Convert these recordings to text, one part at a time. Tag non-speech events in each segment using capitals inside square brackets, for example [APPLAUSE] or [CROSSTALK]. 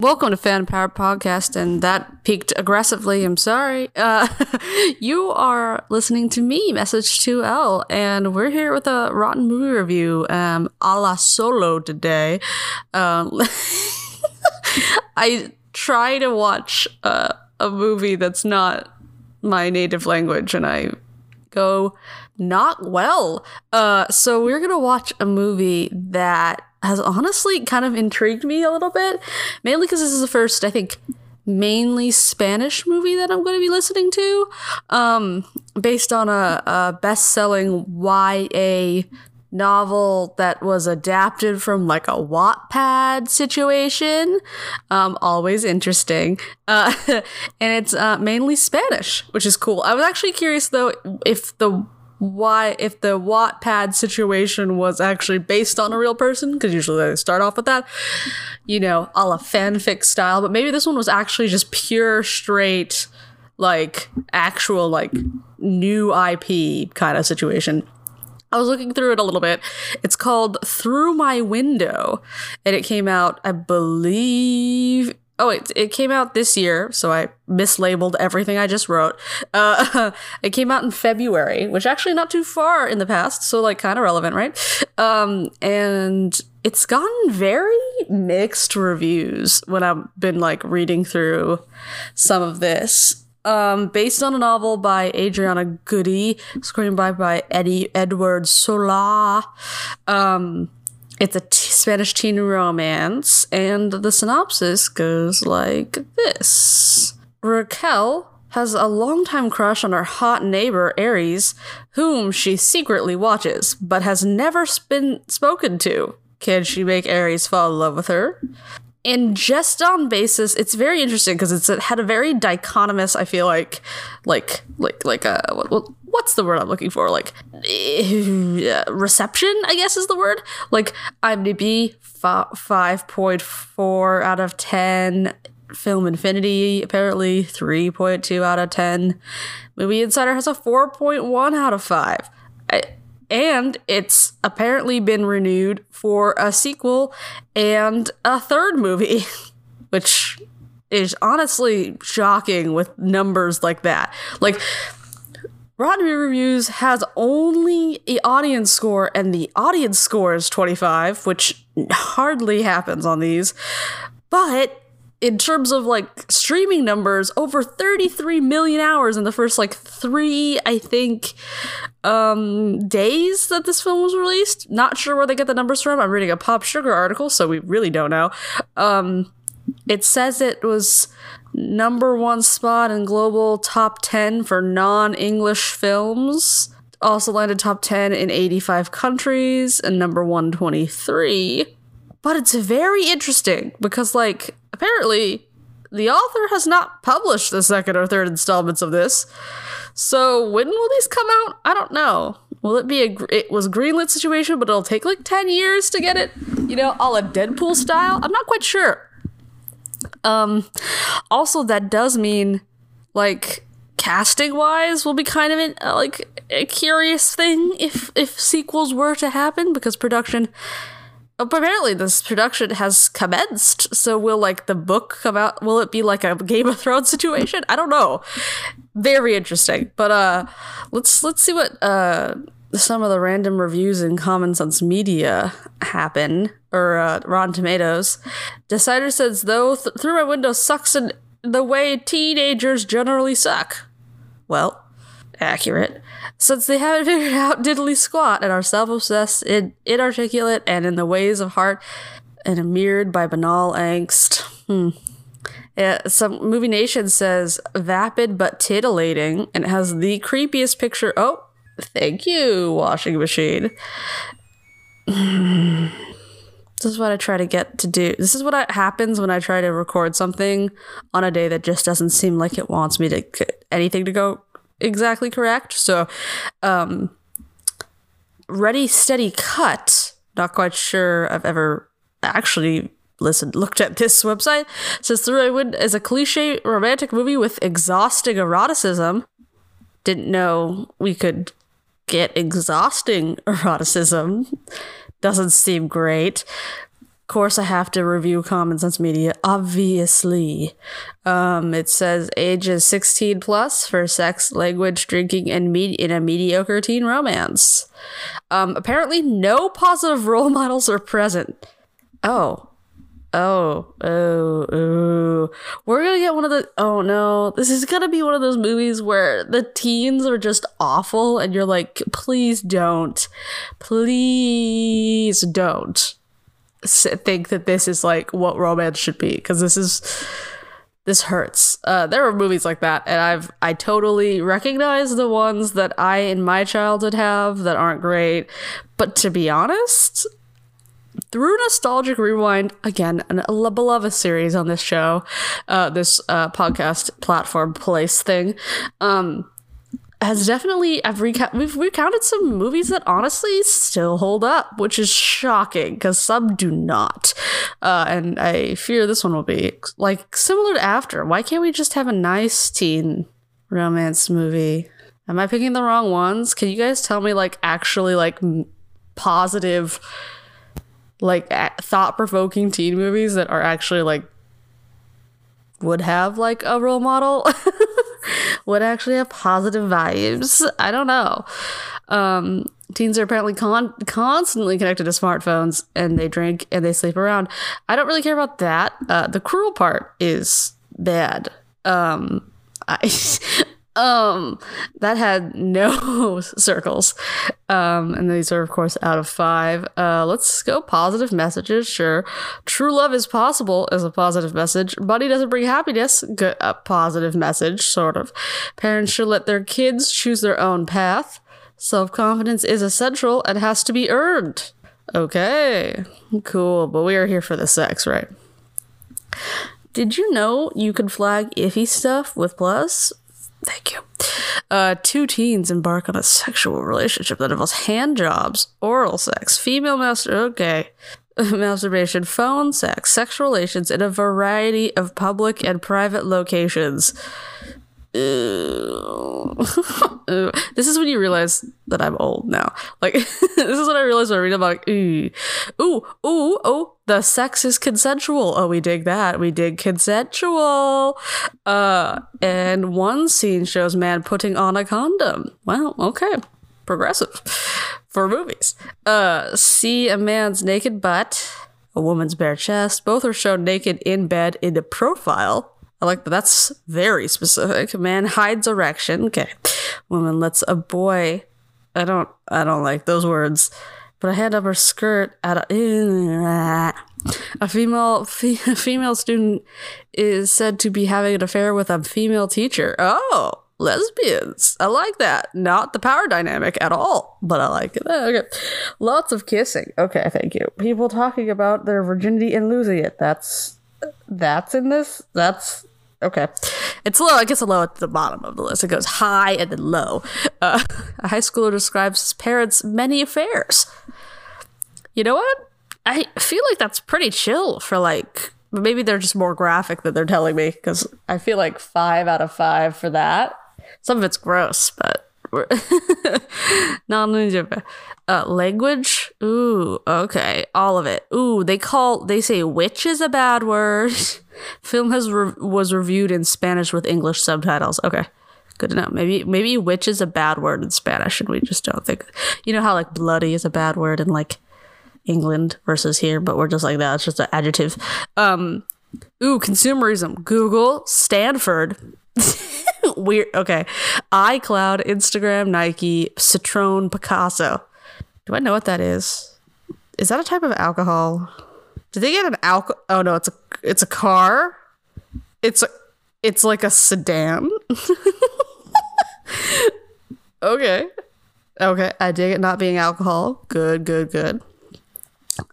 Welcome to Fan Powered Podcast, and that peaked aggressively. I'm sorry. Uh, [LAUGHS] you are listening to me, Message 2L, and we're here with a rotten movie review, um, a la solo today. Um, [LAUGHS] I try to watch uh, a movie that's not my native language, and I go not well. Uh, so we're gonna watch a movie that has honestly kind of intrigued me a little bit, mainly because this is the first, I think, mainly Spanish movie that I'm going to be listening to, um, based on a, a best-selling YA novel that was adapted from like a Wattpad situation. Um, always interesting. Uh, [LAUGHS] and it's uh, mainly Spanish, which is cool. I was actually curious though if the why if the Wattpad situation was actually based on a real person, because usually they start off with that, you know, a la fanfic style. But maybe this one was actually just pure straight, like actual like new IP kind of situation. I was looking through it a little bit. It's called Through My Window, and it came out, I believe, Oh, it, it came out this year, so I mislabeled everything I just wrote. Uh, [LAUGHS] it came out in February, which actually not too far in the past, so like kind of relevant, right? Um, and it's gotten very mixed reviews when I've been like reading through some of this. Um, based on a novel by Adriana Godoy, screenplay by Eddie Edward Sola. Um, it's a t- Spanish teen romance, and the synopsis goes like this Raquel has a longtime crush on her hot neighbor, Ares, whom she secretly watches, but has never been spoken to. Can she make Ares fall in love with her? and just on basis it's very interesting because it's it had a very dichotomous i feel like like like like a uh, what, what's the word i'm looking for? Like uh, reception i guess is the word? Like imdb 5.4 out of 10 FilmAffinity apparently 3.2 out of 10 movie insider has a 4.1 out of 5 I, and it's apparently been renewed for a sequel and a third movie, [LAUGHS] which is honestly shocking with numbers like that. Like, Rotten Reviews has only a audience score, and the audience score is 25, which hardly happens on these. But in terms of like streaming numbers, over 33 million hours in the first like three, I think, um, days that this film was released. Not sure where they get the numbers from. I'm reading a Pop Sugar article, so we really don't know. Um, it says it was number one spot in global top 10 for non English films. Also landed top 10 in 85 countries and number 123. But it's very interesting because, like, apparently the author has not published the second or third installments of this. So when will these come out? I don't know. Will it be a it was greenlit situation, but it'll take like ten years to get it, you know, all a Deadpool style? I'm not quite sure. Um, also that does mean like casting wise will be kind of an, uh, like a curious thing if if sequels were to happen because production apparently this production has commenced so will like the book come out will it be like a game of thrones situation? I don't know. Very interesting but uh let's let's see what uh some of the random reviews in common sense media happen or uh, rotten tomatoes decider says though th- through my window sucks in the way teenagers generally suck well accurate since they haven't [LAUGHS] figured out diddly squat and are self-obsessed, in- inarticulate, and in the ways of heart, and mirrored by banal angst. Hmm. Yeah, some movie nation says vapid but titillating and it has the creepiest picture. Oh, thank you, washing machine. [SIGHS] this is what I try to get to do. This is what happens when I try to record something on a day that just doesn't seem like it wants me to get anything to go exactly correct. So, um, Ready Steady Cut. Not quite sure I've ever actually listened looked at this website. Says Through I Would is a cliche romantic movie with exhausting eroticism. Didn't know we could get exhausting [LAUGHS] eroticism. Doesn't seem great. Of course, I have to review Common Sense Media, obviously. Um, it says ages 16 plus for sex, language, drinking, and me- in a mediocre teen romance. Um, apparently, no positive [LAUGHS] role models are present. Oh. Oh, oh, oh. We're gonna get one of the. Oh no. This is gonna be one of those movies where the teens are just awful and you're like, please don't. Please don't think that this is like what romance should be because this is this hurts. Uh, there are movies like that, and I've I totally recognize the ones that I in my childhood have that aren't great. But to be honest, through nostalgic rewind again a beloved series on this show uh, this uh, podcast platform place thing um, has definitely I've reca- we've recounted some movies that honestly still hold up, which is shocking because some do not. Uh, and I fear this one will be like similar to After. Why can't we just have a nice teen romance movie? Am I picking the wrong ones? Can you guys tell me like actually like positive, like thought provoking teen movies that are actually like would have like a role model? [LAUGHS] would actually have positive vibes. I don't know. Um, teens are apparently con- constantly connected to smartphones and they drink and they sleep around. I don't really care about that. Uh, the cruel part is bad. Um, I, [LAUGHS] um, that had no [LAUGHS] circles. Um, and these are, of course, out of five. Uh, let's go positive messages. Sure. True love is possible is a positive message. Money doesn't bring happiness. Good, a positive message, sort of. Parents should let their kids choose their own path. Self confidence is essential and has to be earned. Okay, cool. But we are here for the sex, right? Did you know you could flag iffy stuff with plus? Thank you. Uh, two teens embark on a sexual relationship that involves hand jobs, oral sex, female master, okay, [LAUGHS] masturbation, phone sex, sexual relations in a variety of public and private locations. [LAUGHS] this is when you realize that I'm old now. Like [LAUGHS] this is what I realized when I read about like, ooh, ooh, ooh, oh, the sex is consensual. Oh, we dig that. We dig consensual. Uh, and one scene shows man putting on a condom. Well, okay, progressive for movies. Uh, see a man's naked butt, a woman's bare chest. Both are shown naked in bed in the profile I like that. That's very specific. Man hides erection. Okay. Woman lets a boy. I don't. I don't like those words. But a hand up her skirt at a. A female fe- [LAUGHS] female student is said to be having an affair with a female teacher. Oh, lesbians. I like that. Not the power dynamic at all, but I like it. Okay. Lots of kissing. Okay, thank you. People talking about their virginity and losing it. That's that's in this. That's Okay. It's low. I guess low at the bottom of the list. It goes high and then low. Uh, [LAUGHS] a high schooler describes his parents' many affairs. You know what? I feel like that's pretty chill for like, maybe they're just more graphic than they're telling me because I feel like five out of five for that. Some of it's gross, but [LAUGHS] non uh, language. Ooh, okay, all of it. Ooh, they call they say witch is a bad word. [LAUGHS] Film has re- was reviewed in Spanish with English subtitles. Okay, good to know. Maybe maybe witch is a bad word in Spanish, and we just don't think. You know how like bloody is a bad word in like England versus here, but we're just like that. It's just an adjective. Um, ooh, consumerism. Google, Stanford. [LAUGHS] [LAUGHS] Weird. Okay, iCloud, Instagram, Nike, Citroen, Picasso. Do I know what that is? Is that a type of alcohol? Did they get an alcohol? Oh no, it's a it's a car. It's a it's like a sedan. [LAUGHS] okay. Okay, I dig it not being alcohol. Good, good, good.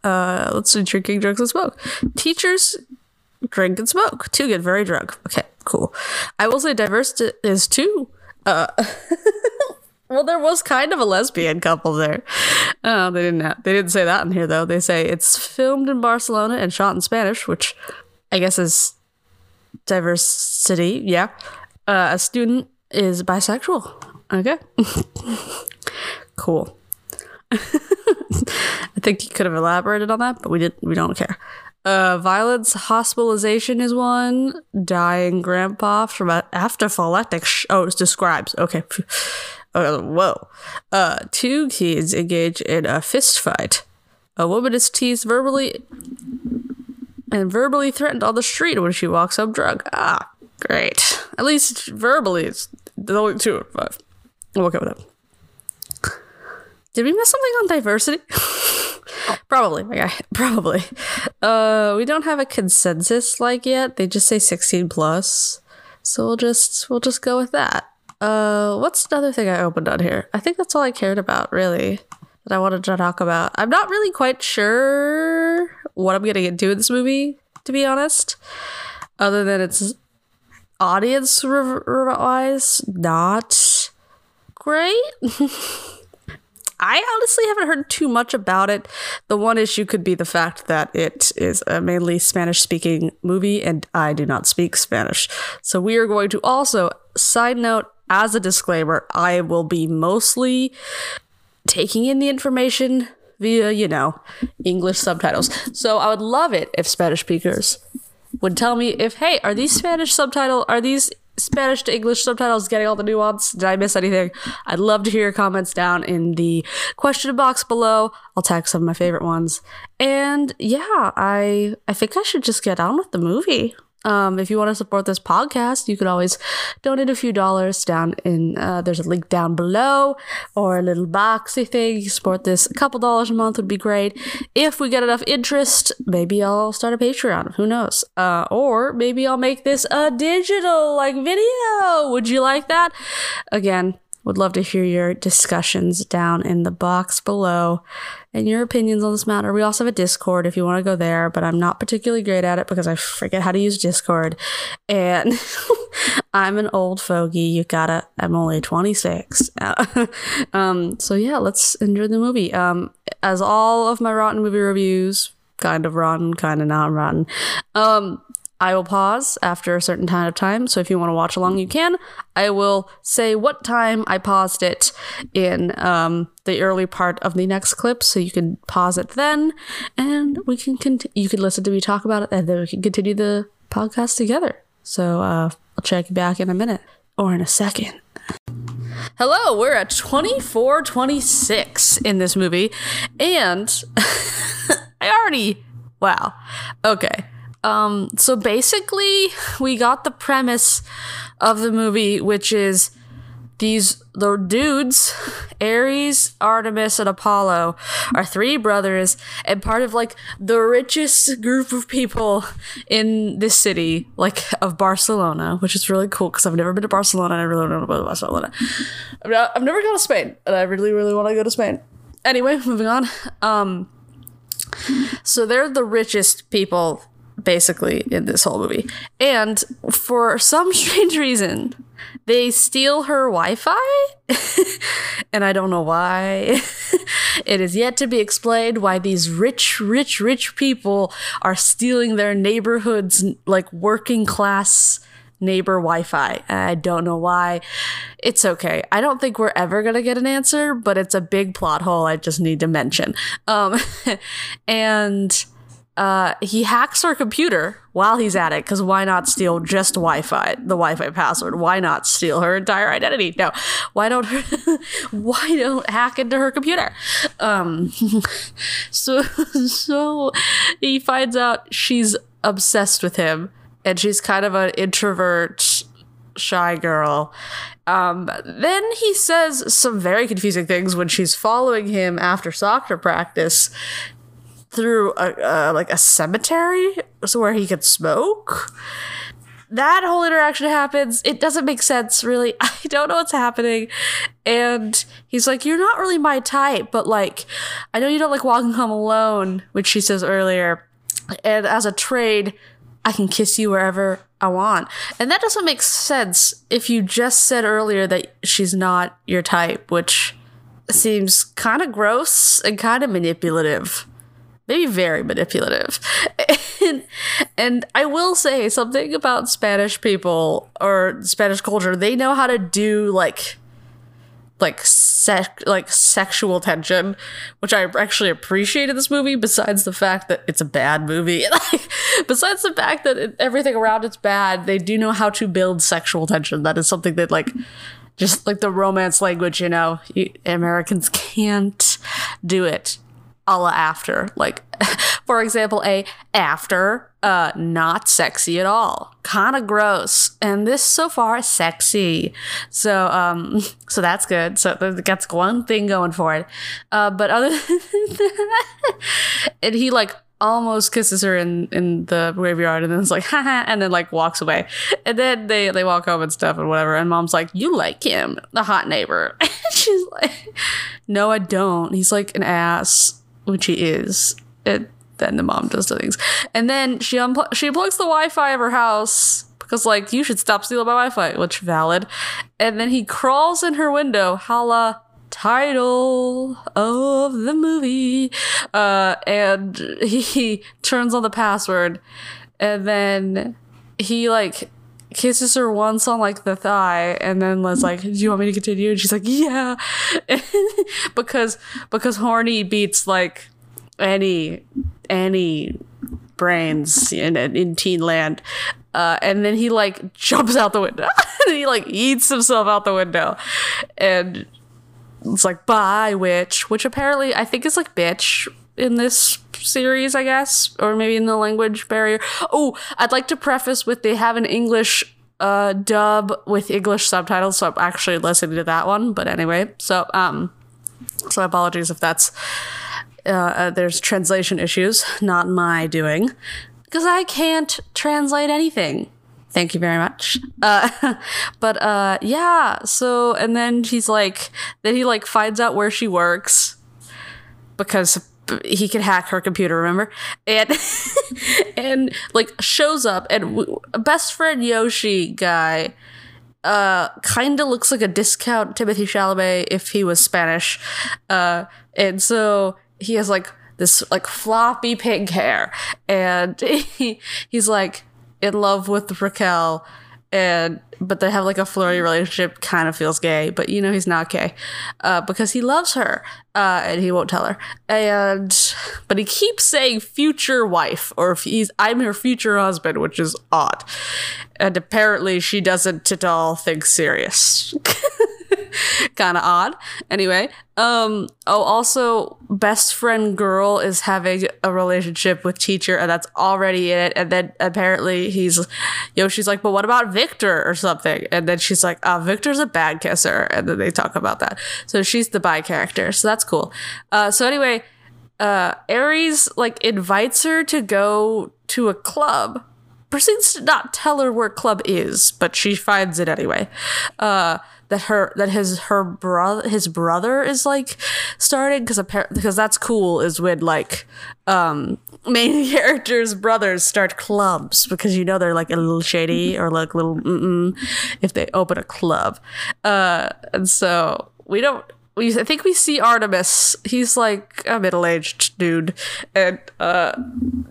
Uh, let's do drinking, drugs, and smoke. Teachers drink and smoke to get very drunk. Okay, cool. I will say diverse is too. Uh, [LAUGHS] well, there was kind of a lesbian couple there. Oh, they didn't. Have, they didn't say that in here though. They say it's filmed in Barcelona and shot in Spanish, which I guess is diversity. Yeah, uh, a student is bisexual. Okay, [LAUGHS] cool. [LAUGHS] I think he could have elaborated on that, but we didn't. We don't care. Uh, violence, hospitalization is one. Dying grandpa from a anaphylactic. Sh- oh, it describes. Okay. [LAUGHS] Uh, whoa. Uh, two kids engage in a fist fight. A woman is teased verbally and verbally threatened on the street when she walks up drunk. Ah, great. At least verbally, it's only two or five. I'm okay with that. Did we miss something on diversity? [LAUGHS] probably. Okay, [LAUGHS] probably. Uh, we don't have a consensus like yet. They just say 16 plus, so we'll just we'll just go with that. Uh, what's another thing I opened on here? I think that's all I cared about, really, that I wanted to talk about. I'm not really quite sure what I'm getting into in this movie, to be honest, other than it's audience wise not great. [LAUGHS] I honestly haven't heard too much about it. The one issue could be the fact that it is a mainly Spanish speaking movie and I do not speak Spanish. So we are going to also, side note, as a disclaimer, I will be mostly taking in the information via, you know, English subtitles. So I would love it if Spanish speakers would tell me if, hey, are these Spanish subtitle, are these Spanish to English subtitles getting all the nuance? Did I miss anything? I'd love to hear your comments down in the question box below. I'll tag some of my favorite ones. And yeah, I I think I should just get on with the movie. Um, if you want to support this podcast, you could always donate a few dollars down in, uh, there's a link down below or a little boxy thing. You support this. A couple dollars a month would be great. If we get enough interest, maybe I'll start a Patreon. Who knows? Uh, or maybe I'll make this a digital like video. Would you like that? Again, would love to hear your discussions down in the box below and your opinions on this matter. We also have a Discord if you want to go there, but I'm not particularly great at it because I forget how to use Discord. And [LAUGHS] I'm an old fogey. You gotta, I'm only 26. [LAUGHS] um, so yeah, let's enjoy the movie. Um, as all of my rotten movie reviews, kind of rotten, kind of not rotten. Um, I will pause after a certain time of time. So if you want to watch along, you can. I will say what time I paused it in um, the early part of the next clip, so you can pause it then, and we can cont- you can listen to me talk about it, and then we can continue the podcast together. So uh, I'll check back in a minute or in a second. Hello, we're at 2426 in this movie, and [LAUGHS] I already wow. Okay. Um, so basically, we got the premise of the movie, which is these the dudes, Ares, Artemis, and Apollo, are three brothers and part of like the richest group of people in this city, like of Barcelona, which is really cool because I've never been to Barcelona and I really don't know about Barcelona. I've never gone to Spain, and I really, really want to go to Spain. Anyway, moving on. Um, so they're the richest people basically in this whole movie. And for some [LAUGHS] strange reason, they steal her Wi-Fi, [LAUGHS] and I don't know why. [LAUGHS] it is yet to be explained why these rich, rich, rich people are stealing their neighborhood's like working class neighbor Wi-Fi. I don't know why. It's okay. I don't think we're ever gonna get an answer, but it's a big plot hole. I just need to mention. Um, and uh, he hacks her computer while he's at it because why not steal just Wi-Fi, the Wi-Fi password? Why not steal her entire identity? No, why don't her, [LAUGHS] why don't hack into her computer? Um, [LAUGHS] so [LAUGHS] so he finds out she's obsessed with him and she's kind of an introvert, shy girl. Um, then he says some very confusing things when she's following him after soccer practice through a uh, like a cemetery so where he could smoke. That whole interaction happens. It doesn't make sense really. [LAUGHS] I don't know what's happening. And he's like you're not really my type but like i know you don't like walking home alone which she says earlier. And as a trade i can kiss you wherever i want. And that doesn't make sense if you just said earlier that she's not your type which seems kind of gross and kind of manipulative maybe very manipulative. [LAUGHS] And, and I will say something about Spanish people or Spanish culture, they know how to do like like sec- like sexual tension, which I actually appreciate in this movie. Besides the fact that it's a bad movie, [LAUGHS] like, besides the fact that it, everything around it's bad, they do know how to build sexual tension. That is something that like just like the romance language, you know, you, Americans [LAUGHS] can't do it a la after. Like, [LAUGHS] for example, a after, uh, not sexy at all, kind of gross, and this so far is sexy. So, um, [LAUGHS] so that's good. So that's one thing going for it. Uh, but other [LAUGHS] than that, and he like almost kisses her in in the graveyard and then it's like haha and then like walks away and then they they walk home and stuff and whatever and mom's like you like him the hot neighbor and she's like no i don't he's like an ass which he is and then the mom does the things. And then she unpl- she unplugs the wi-fi of her house because like you should stop stealing my wi-fi which valid. And then he crawls in her window holla title of the movie. Uh and [LAUGHS] he turns on the password. And then he like kisses her once on like the thigh and then was like do you want me to continue? And she's like yeah. [LAUGHS] Because because horny beats like any any brains in in teen land. Uh, and then he like [LAUGHS] jumps out the window. And [LAUGHS] he like eats himself out the window. And it's like bye witch which apparently i think is like bitch in this series i guess or maybe in the language barrier. Oh i'd like to preface with they have an english uh dub with english subtitles so i'm actually listening to that one but anyway so um so apologies if that's uh, uh there's translation issues not my doing because i can't translate anything. Thank you very much. Uh [LAUGHS] but uh yeah so and then he's like then he like finds out where she works because he can hack her computer remember? And [LAUGHS] and like shows up and w- best friend yoshi guy uh kind of looks like a discount Timothée Chalamet if he was spanish. Uh and so he has like this like floppy pink hair. And [LAUGHS] he, he's like in love with Raquel and but they have like a flirty relationship kind of feels gay but you know he's not gay uh, because he loves her uh, and he won't tell her. And but he keeps saying future wife or if he's i'm her future husband which is odd. And apparently she doesn't at all think serious [LAUGHS] [LAUGHS] kind of odd. Anyway um oh also best friend girl is having a relationship with teacher and that's already in it and then apparently he's yoshi's like but what about victor or something? And then she's like uh victor's a bad kisser and then they talk about that. So she's the bi character so that's cool. Uh so anyway uh Ares like invites her to go to a club proceeds to not tell her where club is but she finds it anyway. Uh that her that his her brother his brother is like started because apparently because that's cool is when like um main [LAUGHS] characters brothers start clubs because you know they're like a little shady or like little mm-mm if they open a club. Uh and so we don't we I think we see Artemis. He's like a middle-aged dude, and uh,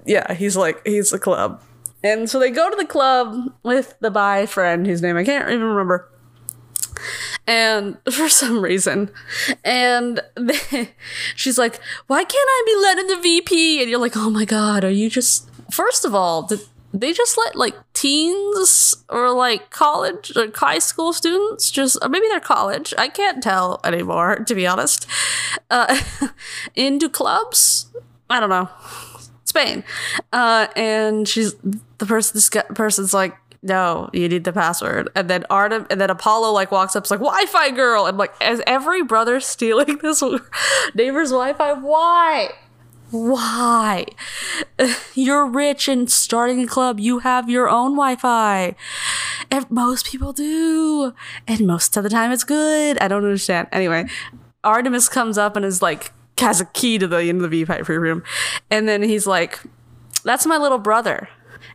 yeah, he's like he's a club, and so they go to the club with the bi friend whose name I can't even remember and [LAUGHS] for some reason. And they, [LAUGHS] she's like why can't i be let in the vp and you're like oh my god are you just first of all did they just let like teens or like college or high school students just or maybe they're college i can't tell anymore to be honest uh, [LAUGHS] into clubs? I don't know. Spain. Uh, and she's the person this person's like no, you need the password. And then Artem and then Apollo like walks up, is like Wi-Fi girl. And like, is every brother stealing [LAUGHS] this neighbor's Wi-Fi? Why? Why? [LAUGHS] You're rich and starting a club. You have your own Wi-Fi. And most people do, and most of the time it's good. I don't understand. Anyway, Artemis comes up and is like has a key to the end of the VIP room, and then he's like, "That's my little brother."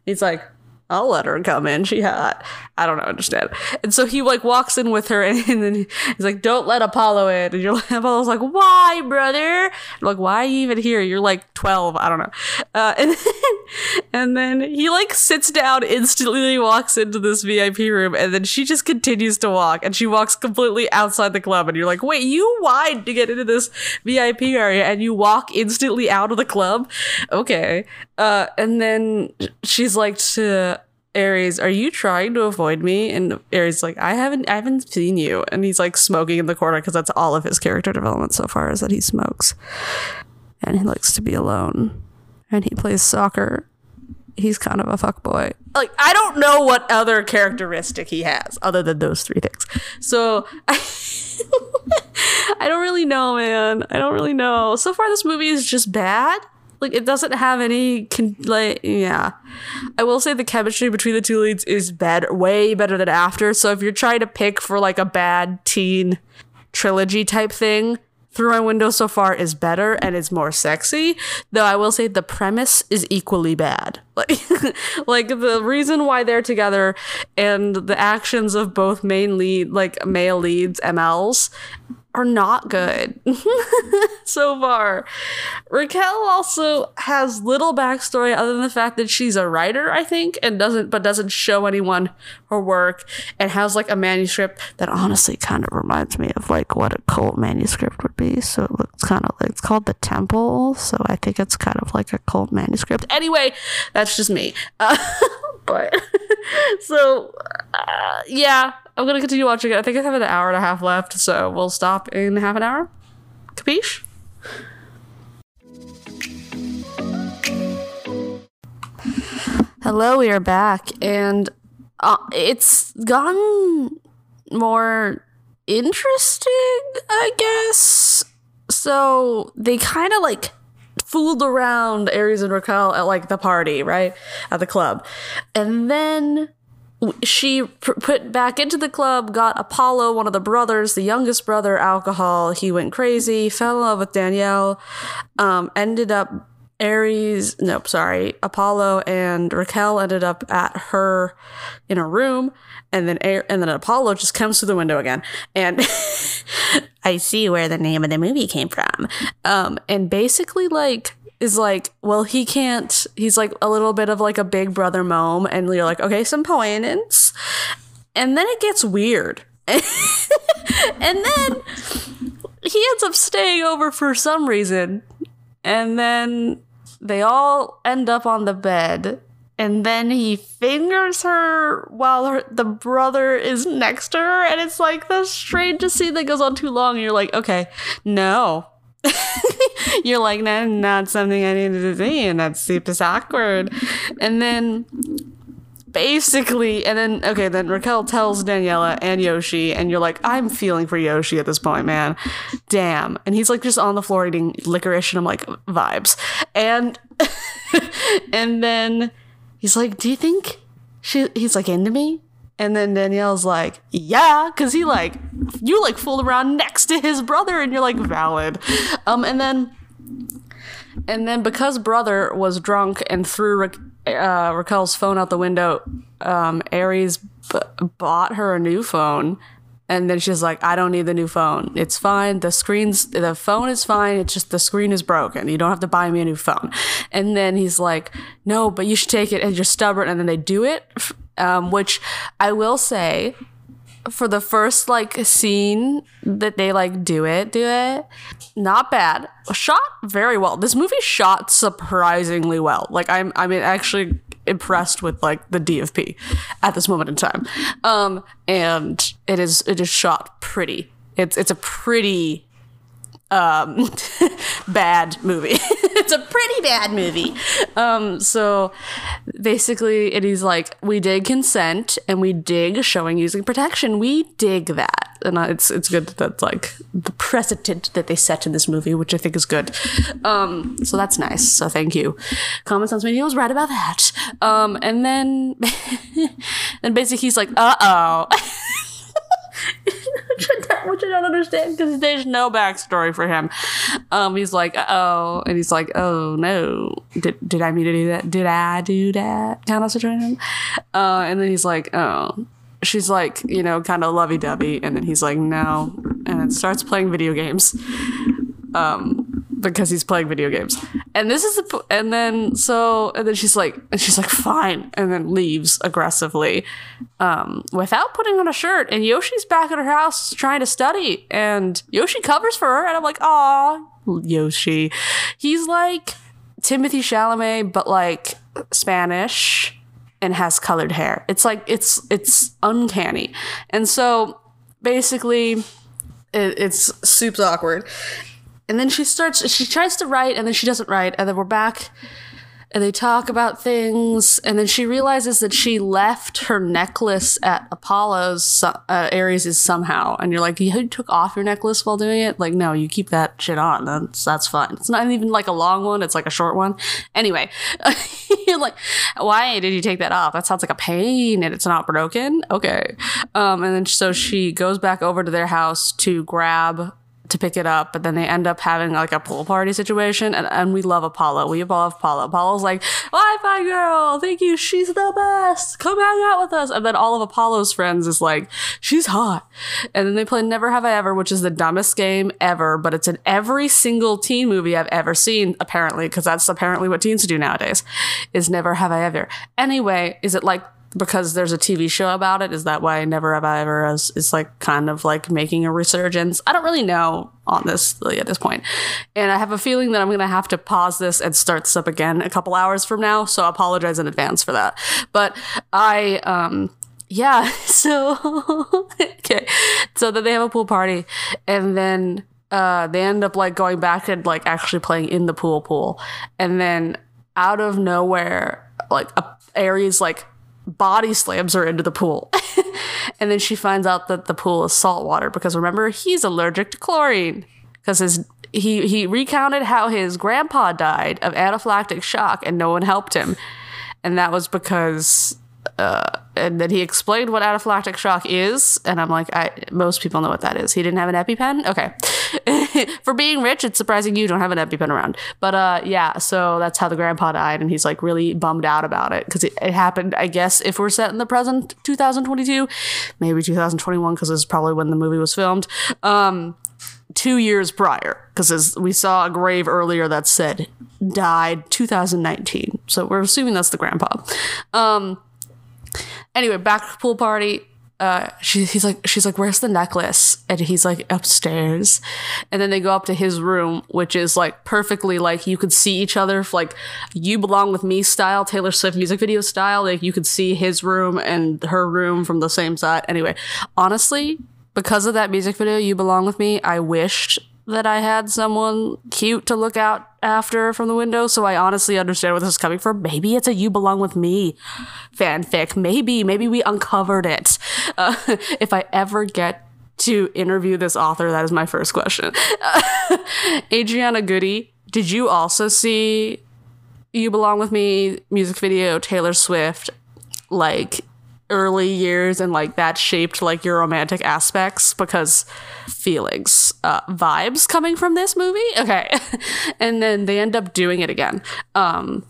He's like, I'll let her come in. She hot. I don't know, understand. And so he like walks in with her, and, [LAUGHS] and then he's like, "Don't let Apollo in." And you're like, [LAUGHS] Apollo's like, "Why, brother?" You're like, "Why are you even here? You're like 12. I don't know." Uh, [LAUGHS] and then, and then he like sits down instantly, walks into this VIP room, and then she just continues to walk, and she walks completely outside the club, and you're like, "Wait, you wide to get into this VIP area, and you walk instantly out of the club?" Okay. Uh, and then she's like to Ares, are you trying to avoid me? And Ares like, I haven't, I haven't seen you. And he's like smoking in the corner because that's all of his character development so far is that he smokes, and he likes to be alone, and he plays soccer. He's kind of a fuck boy. Like I don't know what other characteristic he has other than those three things. So I, [LAUGHS] I don't really know, man. I don't really know. So far, this movie is just bad like it doesn't have any con- like yeah. I will say the chemistry between the two leads is better way better than after. So if you're trying to pick for like a bad teen trilogy type thing through my window so far is better and it's more sexy though i will say the premise is equally bad like [LAUGHS] like the reason why they're together and the actions of both main lead like male leads mls are not good [LAUGHS] so far. Raquel also has little backstory other than the fact that she's a writer, I think, and doesn't but doesn't show anyone her work and has like a manuscript that honestly kind of reminds me of like what a cult manuscript would be. So it looks kind of like it's called the Temple, so I think it's kind of like a cult manuscript. Anyway, that's just me. Uh, [LAUGHS] but [LAUGHS] so uh, yeah, I'm gonna continue watching it. I think I have an hour and a half left, so we'll stop in half an hour. Capiche? Hello, we are back, and uh, it's gotten more interesting, I guess. So they kind of like fooled around Ares and Raquel at like the party, right? At the club. And then she put back into the club, got Apollo, one of the brothers, the youngest brother, alcohol. He went crazy, fell in love with Danielle, um, ended up Ares, nope, sorry, Apollo and Raquel ended up at her in a room, and then and then Apollo just comes through the window again, and [LAUGHS] I see where the name of the movie came from. Um, and basically like is like, well, he can't. He's like a little bit of like a big brother mom, and you're like, okay, some poignance, and then it gets weird, [LAUGHS] and then he ends up staying over for some reason, and then they all end up on the bed. And then he fingers her while her, the brother is next to her, and it's like the strangest scene that goes on too long. And you're like, okay, no, [LAUGHS] you're like, that's not something I needed to see, and that's super awkward. And then basically, and then okay, then Raquel tells Daniela and Yoshi, and you're like, I'm feeling for Yoshi at this point, man. Damn. And he's like just on the floor eating licorice, and I'm like, vibes. And [LAUGHS] and then he's like, Do you think she he's like into me? And then Danielle's like, yeah, because he like, you like fooled around next to his brother and you're like, valid. Um, and then, and then because brother was drunk and threw Ra- uh, Raquel's phone out the window, um, Ares b- bought her a new phone. And then she's like, I don't need the new phone. It's fine. The screen's, the phone is fine. It's just the screen is broken. You don't have to buy me a new phone. And then he's like, no, but you should take it and you're stubborn. And then they do it um, which I will say for the first like scene that they like do it, do it, not bad. Shot very well. This movie shot surprisingly well. Like I'm, I mean, actually impressed with like the DFP at this moment in time. Um, and it is, it is shot pretty. It's, it's a pretty um, [LAUGHS] bad movie. [LAUGHS] it's a pretty bad movie. Um, so basically, it is like we dig consent and we dig showing using protection. We dig that, and it's it's good that that's like the precedent that they set in this movie, which I think is good. Um, so that's nice. So thank you. Common Sense Media was right about that. Um, and then [LAUGHS] then basically he's like, uh oh. [LAUGHS] which I don't understand because there's no backstory for him. Um, he's like, oh, and he's like, oh no, did did I mean to do that? Did I do that? Kind of situation. Uh, and then he's like, oh, she's like, you know, kind of lovey dovey, and then he's like, no, and then starts playing video games. Um, because he's playing video games, and this is the, and then so, and then she's like, and she's like, fine, and then leaves aggressively, um, without putting on a shirt. And Yoshi's back at her house trying to study, and Yoshi covers for her, and I'm like, aw, Yoshi, he's like Timothée Chalamet, but like Spanish and has colored hair. It's like it's it's uncanny. And so basically it, it's soup's awkward. And then she starts she tries to write and then she doesn't write. And then we're back and they talk about things. And then she realizes that she left her necklace at apollo's uh, ares's somehow. And you're like you took off your necklace while doing it? Like no you keep that shit on. That's that's fine. It's not even like a long one. It's like a short one. Anyway [LAUGHS] you're like why did you take that off? That sounds like a pain and it's not broken? Okay. Um and then so she goes back over to their house to grab to pick it up, but then they end up having like a pool party situation. And, and we love Apollo. We love Apollo. Apollo's like, Wi Fi girl, thank you. She's the best. Come hang out with us. And then all of Apollo's friends is like, she's hot. And then they play Never Have I Ever, which is the dumbest game ever, but it's in every single teen movie I've ever seen, apparently, because that's apparently what teens do nowadays, is Never Have I Ever. Anyway, is it like because there's a TV show about it. Is that why Never Have I Ever is, is like kind of like making a resurgence? I don't really know on this really at this point. And I have a feeling that I'm going to have to pause this and start this up again a couple hours from now. So I apologize in advance for that. But I, um, yeah, [LAUGHS] so, [LAUGHS] okay. So then they have a pool party and then, uh, they end up like going back and like actually playing in the pool pool. And then out of nowhere, like a Ares like body slams her into the pool. [LAUGHS] and then she finds out that the pool is salt water because remember, he's allergic to chlorine because his he he recounted how his grandpa died of anaphylactic shock and no one helped him. And that was because uh, and then he explained what anaphylactic shock is, and I'm like, I most people know what that is. He didn't have an EpiPen. Okay, [LAUGHS] for being rich, it's surprising you don't have an EpiPen around. But uh, yeah, so that's how the grandpa died, and he's like really bummed out about it because it, it, happened. I guess if we're set in the present 2022, maybe 2021, because this is probably when the movie was filmed. Um, two years prior, because we saw a grave earlier that said died 2019. So we're assuming that's the grandpa. Um, Anyway, back to pool party. Uh, she, he's like, she's like, where's the necklace? And he's like, upstairs. And then they go up to his room, which is like perfectly like you could see each other, like you belong with me style, Taylor Swift music video style. Like you could see his room and her room from the same side. Anyway, honestly, because of that music video, you belong with me. I wished that I had someone cute to look out after from the window, so I honestly understand where this is coming from. Maybe it's a You Belong With Me fanfic. Maybe, maybe we uncovered it. Uh, [LAUGHS] if I ever get to interview this author, that is my first question. [LAUGHS] Adriana Godoy, did you also see You Belong With Me music video, Taylor Swift? Like, early years and like that shaped like your romantic aspects because feelings uh vibes coming from this movie? Okay. [LAUGHS] And then they end up doing it again. Um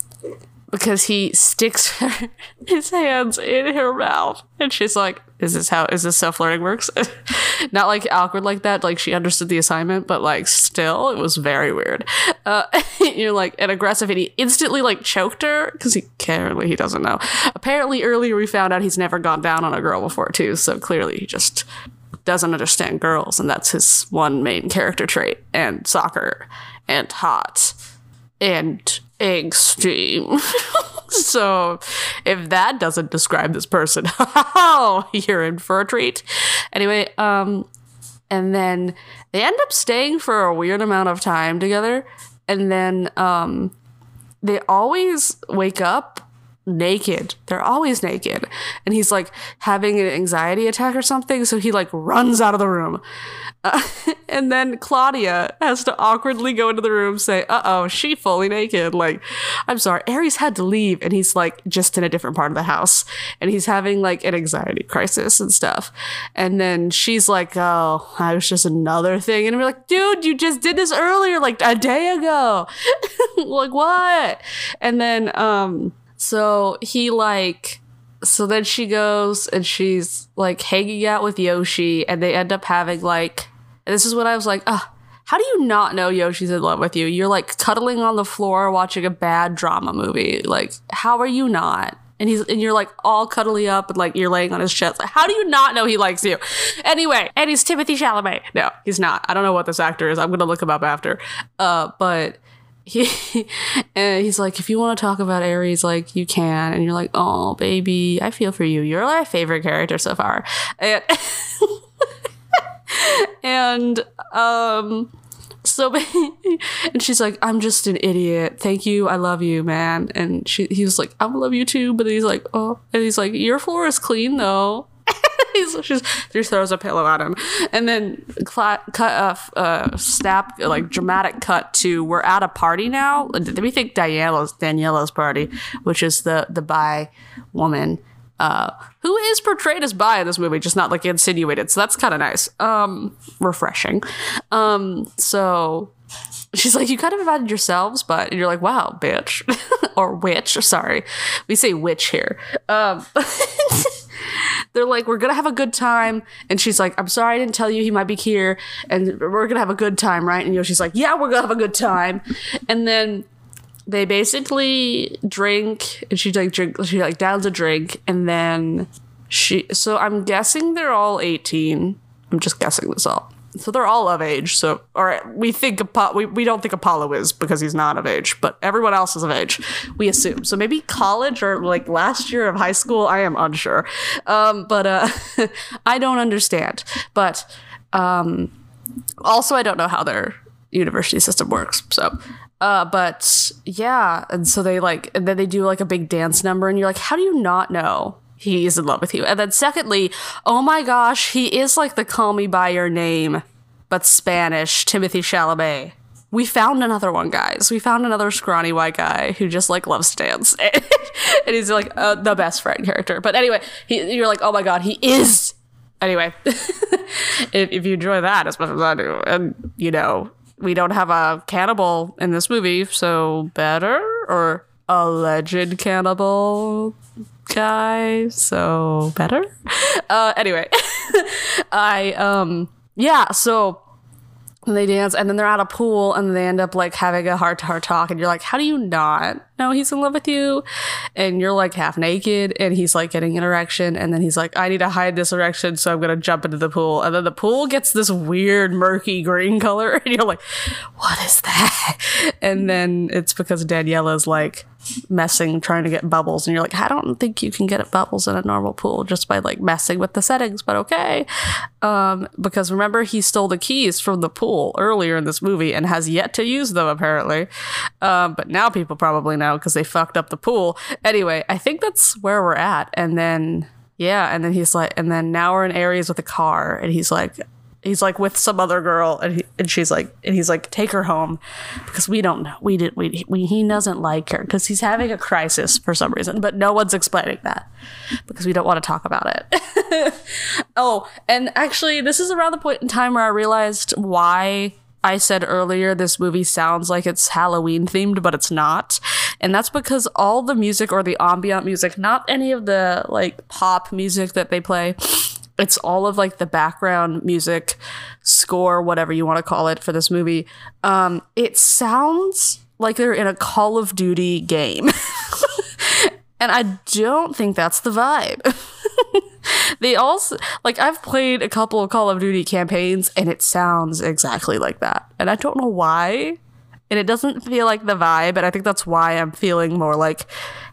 because he sticks [LAUGHS] his hands in her mouth. And she's like is this how is this how flirting works? [LAUGHS] Not like awkward like that like she understood the assignment but like still it was very weird. Uh [LAUGHS] you're like an aggressive and he instantly like choked her because he apparently he doesn't know. Apparently earlier we found out he's never gone down on a girl before too so clearly he just doesn't understand girls and that's his one main character trait and soccer and hot and extreme. [LAUGHS] so if that doesn't describe this person, [LAUGHS] you're in for a treat. Anyway, um, and then they end up staying for a weird amount of time together, and then um, they always wake up naked. They're always naked. And he's like having an anxiety attack or something. So he like runs out of the room. Uh, [LAUGHS] and then Claudia has to awkwardly go into the room, say, uh oh, she fully naked. Like, I'm sorry. Ares had to leave and he's like just in a different part of the house. And he's having like an anxiety crisis and stuff. And then she's like, oh, I was just another thing. And we're like, dude, you just did this earlier, like a day ago. [LAUGHS] like, what? And then, um, so he like so then she goes and she's like hanging out with Yoshi and they end up having like and this is when I was like, ah, how do you not know Yoshi's in love with you? You're like cuddling on the floor watching a bad drama movie. Like, how are you not? And he's and you're like all cuddly up and like you're laying on his chest. Like, how do you not know he likes you? Anyway, and he's Timothée Chalamet. No, he's not. I don't know what this actor is. I'm gonna look him up after. Uh, but he he's like, if you want to talk about Ares, like you can, and you're like, oh baby, I feel for you. You're my favorite character so far, and [LAUGHS] and um, so [LAUGHS] and she's like, I'm just an idiot. Thank you, I love you, man. And she he was like, I love you too, but he's like, oh, and he's like, your floor is clean though. [LAUGHS] He's just, just throws a pillow at him, and then cl- cut a uh, snap like dramatic cut to we're at a party now. We think Daniela's Daniela's party, which is the the bi woman uh, who is portrayed as bi in this movie, just not like insinuated. So that's kind of nice, um, refreshing. Um, so she's like, you kind of invited yourselves, but you're like, wow, bitch, [LAUGHS] or witch. Sorry, we say witch here. Um, [LAUGHS] they're like, we're gonna have a good time, and she's like, I'm sorry I didn't tell you he might be here, and we're gonna have a good time, right? And she's like, yeah, we're gonna have a good time, and then they basically drink, and she like drink, she like downs a drink, and then she. So I'm guessing they're all 18. I'm just guessing this all so they're all of age. So, or we think we, we don't think Apollo is because he's not of age, but everyone else is of age. We assume. So maybe college or like last year of high school. I am unsure. Um, but uh, [LAUGHS] I don't understand. But um, also, I don't know how their university system works. So. Uh, but yeah, and so they like, and then they do like a big dance number, and you're like, how do you not know he is in love with you. And then secondly, oh my gosh, he is like the call me by your name, but Spanish, Timothée Chalamet. We found another one, guys. We found another scrawny white guy who just like loves to dance, [LAUGHS] and he's like uh, the best friend character. But anyway, he, you're like, oh my god, he is. Anyway, [LAUGHS] if, if you enjoy that as much as I do, and you know, we don't have a cannibal in this movie, so better or alleged cannibal guy, so better. Uh, anyway, [LAUGHS] I um yeah, so they dance and then they're at a pool and they end up like having a heart to heart talk and you're like, how do you not know he's in love with you? And you're like half naked and he's like getting an erection and then he's like, I need to hide this erection, so I'm gonna jump into the pool. And then the pool gets this weird murky green [LAUGHS] color and you're like, what is that? And then it's because Daniela's like messing trying to get bubbles and you're like i don't think you can get bubbles in a normal pool just by like messing with the settings but okay. Um, because remember he stole the keys from the pool earlier in this movie and has yet to use them apparently. Um, but now people probably know because they fucked up the pool. Anyway i think that's where we're at and then yeah and then he's like and then now we're in Ares with a car and he's like he's like with some other girl and, he, and she's like and he's like take her home because we don't know we did we, we he doesn't like her because he's having a crisis for some reason but no one's explaining that because we don't want to talk about it [LAUGHS] oh and actually this is around the point in time where i realized why I said earlier this movie sounds like it's Halloween themed, but it's not. And that's because all the music or the ambient music, not any of the like pop music that they play, it's all of like the background music score whatever you want to call it for this movie. Um it sounds like they're in a call of duty game. [LAUGHS] And i don't think that's the vibe. [LAUGHS] They also like i've played a couple of call of duty campaigns and it sounds exactly like that. And i don't know why and it doesn't feel like the vibe and i think that's why i'm feeling more like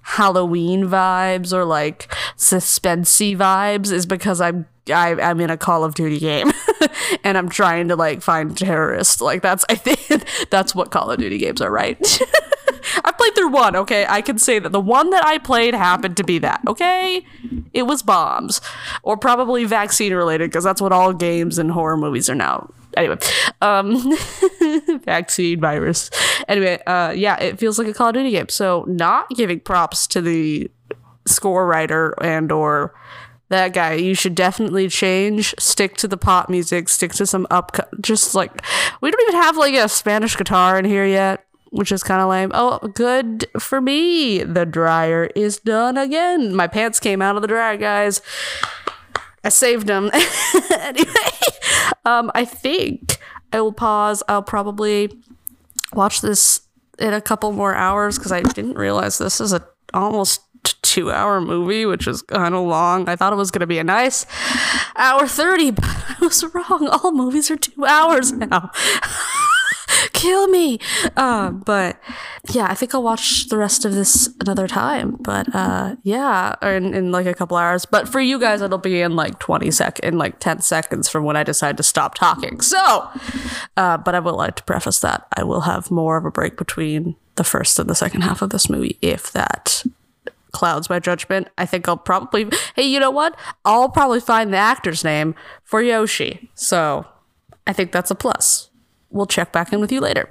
halloween vibes or like suspensey vibes is because i'm I, I'm in a Call of Duty game [LAUGHS] and I'm trying to like find terrorists. Like that's I think [LAUGHS] that's what Call of Duty games are, right? [LAUGHS] I played through one, okay? I can say that the one that I played happened to be that, okay? It was bombs. Or probably vaccine related, because that's what all games and horror movies are now. Anyway, um, [LAUGHS] vaccine virus. Anyway, uh, yeah, it feels like a Call of Duty game. So, not giving props to the score writer and or that guy. You should definitely change. Stick to the pop music. Stick to some up just like we don't even have like a spanish guitar in here yet which is kind of lame. Oh good for me. The dryer is done again. My pants came out of the dryer guys i saved them [LAUGHS] anyway um i think i will pause i'll probably watch this in a couple more hours because i didn't realize this is a almost two hour movie, which is kind of long. I thought it was going to be a nice hour 30, but [LAUGHS] I was wrong. All movies are two hours now. [LAUGHS] Kill me. Uh, but yeah, I think I'll watch the rest of this another time. But uh, yeah, or in, in like a couple hours. But for you guys, it'll be in like 20 sec, in like 10 seconds from when I decide to stop talking. So, uh, but I would like to preface that I will have more of a break between the first and the second half of this movie, if that clouds my judgment. I think I'll probably, hey, you know what? I'll probably find the actor's name for Yoshi. So I think that's a plus. We'll check back in with you later.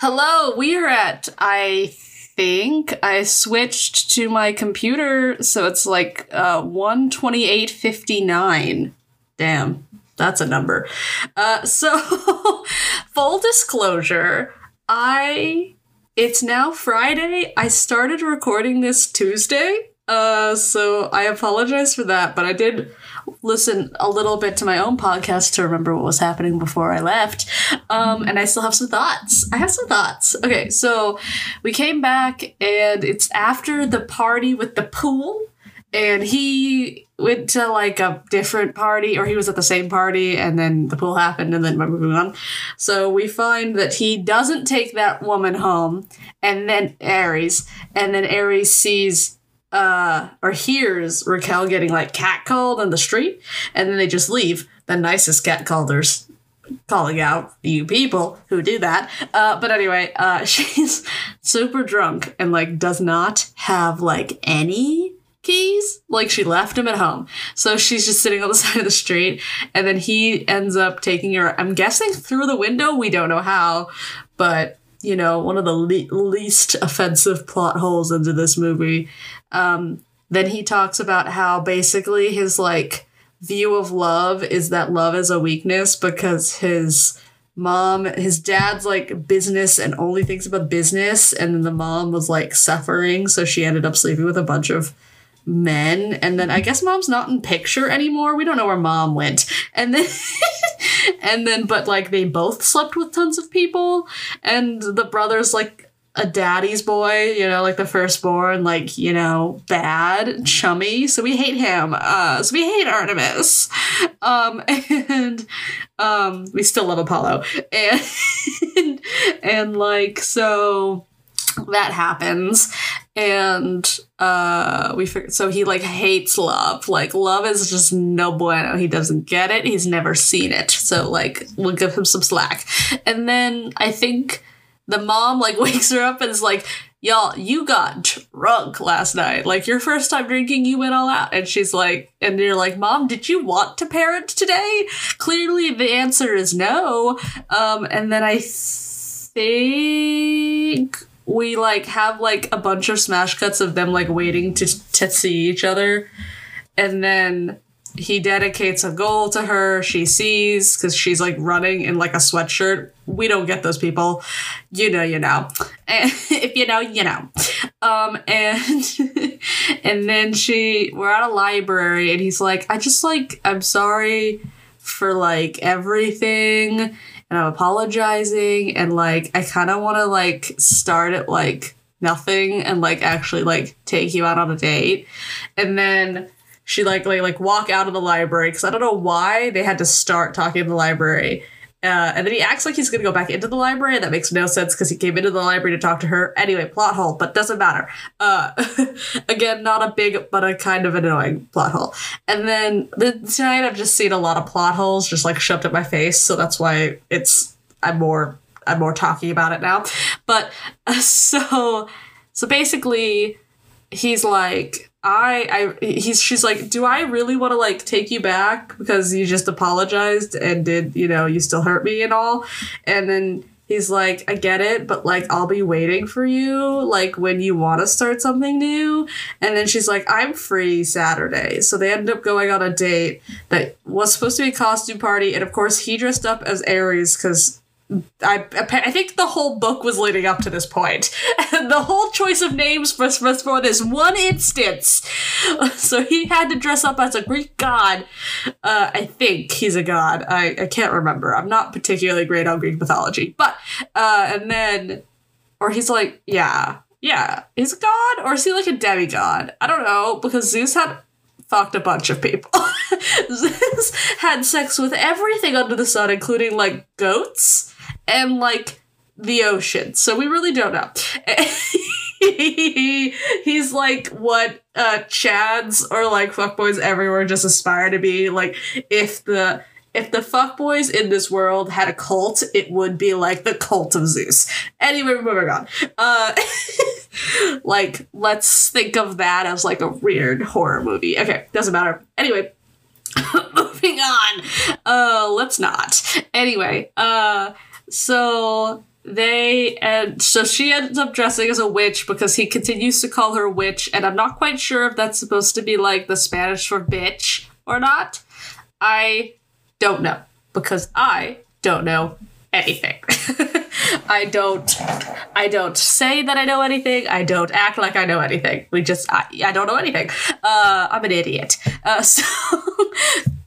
Hello, we are at, I think I switched to my computer, so it's like uh, 128.59. Damn, that's a number. Uh, so, [LAUGHS] full disclosure, I it's now Friday. I started recording this Tuesday. Uh, so I apologize for that, but I did listen a little bit to my own podcast to remember what was happening before I left. Um, and I still have some thoughts. I have some thoughts. Okay, so we came back and it's after the party with the pool and he went to like a different party or he was at the same party and then the pool happened and then we're moving on so we find that he doesn't take that woman home and then ares and then ares sees uh or hears raquel getting like catcalled in the street and then they just leave the nicest catcallers calling out you people who do that. Uh, but anyway, uh, [LAUGHS] she's super drunk and like does not have like any keys. Like she left him at home. So she's just sitting on the [LAUGHS] side of the street. And then he ends up taking her, I'm guessing through the window. We don't know how. But, you know, one of the le- least offensive plot holes into this movie. Um, then he talks about how basically his like view of love is that love is a weakness because his mom his dad's like business and only thinks about business. And then the mom was like suffering. So she ended up sleeping with a bunch of men. And then i guess mom's not in picture anymore. We don't know where mom went. And then [LAUGHS] and then but like they both slept with tons of people. And the brother's like a daddy's boy you know like the firstborn like you know bad chummy. So we hate him. Uh so we hate artemis. Um [LAUGHS] and um we still love apollo. [LAUGHS] And and like so that happens. And uh we so he like hates love. Like love is just no bueno. He doesn't get it. He's never seen it. So like we'll give him some slack. And then i think the mom like [LAUGHS] wakes her up and is like y'all you got drunk last night. Like your first time drinking you went all out. And she's like and you're like mom did you want to parent today? Clearly the answer is no. Um and then i think we like have like a bunch of smash cuts of them like waiting to to see each other. And then he dedicates a goal to her. She sees because she's like running in like a sweatshirt. We don't get those people. You know you know. And [LAUGHS] if you know you know. Um and [LAUGHS] and then she we're at a library and he's like i just like i'm sorry for like everything and I'm apologizing and like I kind of want to like start at like nothing and like actually like take you out on a date. And then she like like like walk out of the library because I don't know why they had to start talking in the library. Uh, and then he acts like he's gonna go back into the library. That makes no sense because he came into the library to talk to her. Anyway, plot hole, but doesn't matter. Uh, [LAUGHS] again, not a big but a kind of annoying plot hole. And then the, tonight I've just seen a lot of plot holes just like shoved at my face, so that's why it's I'm more I'm more talking about it now. But uh, [LAUGHS] so so basically, he's like, I, I, he's, she's like, do I really want to like take you back because you just apologized and did, you know, you still hurt me and all, and then he's like, I get it, but like, I'll be waiting for you, like, when you want to start something new. And then she's like, I'm free Saturday. So they end up going on a date that was supposed to be a costume party. And of course, he dressed up as Ares because. I, I think the whole book was leading up to this point. [LAUGHS] And the whole choice of names was, was for this one instance. [LAUGHS] So he had to dress up as a Greek god. Uh, I think he's a god. I, I can't remember. I'm not particularly great on Greek mythology. But, uh, and then, or he's like, yeah, yeah, he's a god? Or is he like a demigod? I don't know, because Zeus had fucked a bunch of people. [LAUGHS] Zeus had sex with everything under the sun, including like goats and like the ocean. So we really don't know. [LAUGHS] he's like what uh chads or like fuckboys everywhere just aspire to be. Like if the if the fuckboys in this world had a cult, it would be like the cult of Zeus. Anyway, moving on. Uh [LAUGHS] like let's think of that as like a weird horror movie. Okay, doesn't matter. Anyway, [LAUGHS] moving on. Uh let's not. Anyway, uh so they and so she ends up dressing as a witch because he continues to call her witch and i'm not quite sure if that's supposed to be like the spanish for bitch or not. I don't know because i don't know anything. [LAUGHS] I don't i don't say that i know anything. I don't act like i know anything. We just i, I don't know anything. Uh, i'm an idiot. Uh, [LAUGHS] so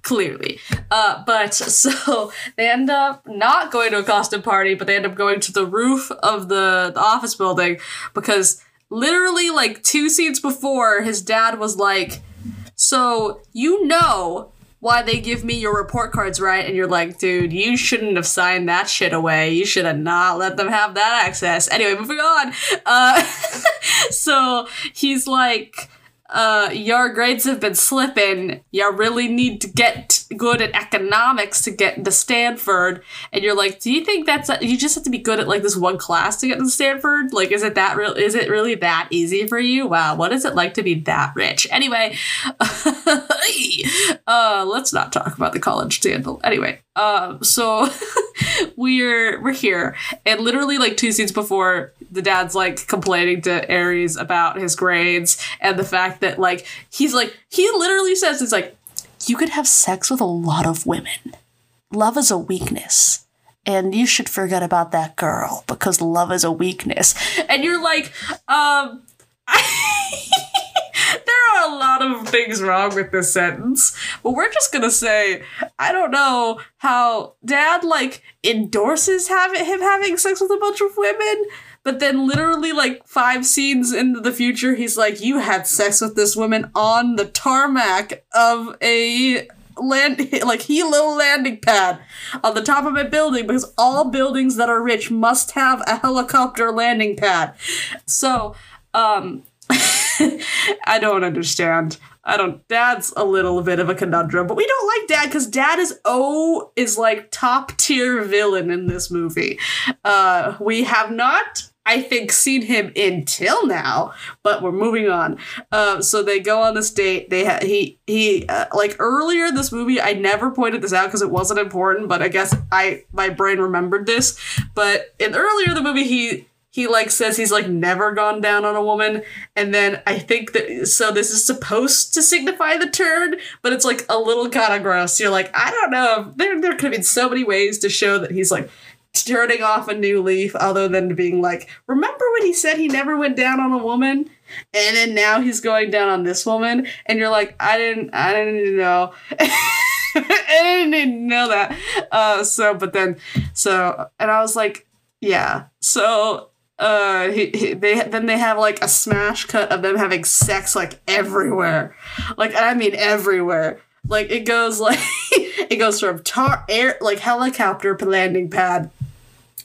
clearly. Uh, but [LAUGHS] so they end up not going to a costume party, but they end up going to the roof of the, the office building because literally like two scenes before, his dad was like, "So you know." Why they give me your report cards, right? And you're like, dude, you shouldn't have signed that shit away. You should have not let them have that access. Anyway, moving on. Uh, [LAUGHS] so he's like, uh, your grades have been slipping. You really need to get good at economics to get into Stanford. And you're like, do you think that's a, you just have to be good at like this one class to get into Stanford? Like, is it that real? Is it really that easy for you? Wow, what is it like to be that rich? Anyway, [LAUGHS] uh, let's not talk about the college scandal. Anyway, um, so [LAUGHS] [LAUGHS] we're we're here, and literally like two scenes before, the dad's like complaining to Ares about his grades and the fact that like he's like he literally says it's like you could have sex with a lot of women. Love is a weakness. And you should forget about that girl because love is a weakness. And you're like, um, [LAUGHS] are a lot of things wrong with this sentence, but we're just gonna say, I don't know how dad like endorses having him having sex with a bunch of women, but then literally like five scenes into the future, he's like, You had sex with this woman on the tarmac of a land [LAUGHS] like helo landing pad on the top of a building because all buildings that are rich must have a helicopter landing pad. So, um [LAUGHS] I don't understand. I don't. Dad's a little bit of a conundrum, but we don't like Dad because Dad is oh is like top tier villain in this movie. Uh, we have not. I think seen him until now, but we're moving on. Uh, so they go on this date. They ha- he he uh, like earlier this movie. I never pointed this out because it wasn't important, but I guess I my brain remembered this. But in earlier the movie, he he like says he's like never gone down on a woman. And then i think that so this is supposed to signify the turn but it's like a little kind of gross. You're like i don't know. There, there could have been so many ways to show that he's like turning off a new leaf other than being like remember when he said he never went down on a woman? And then now he's going down on this woman? And you're like i didn't i didn't know. [LAUGHS] I didn't know that. Uh so but then so and i was like yeah. So uh he, he, they then they have like a smash cut of them having sex like everywhere. Like i mean everywhere. Like it goes [LAUGHS] like it goes from tar air like helicopter landing pad.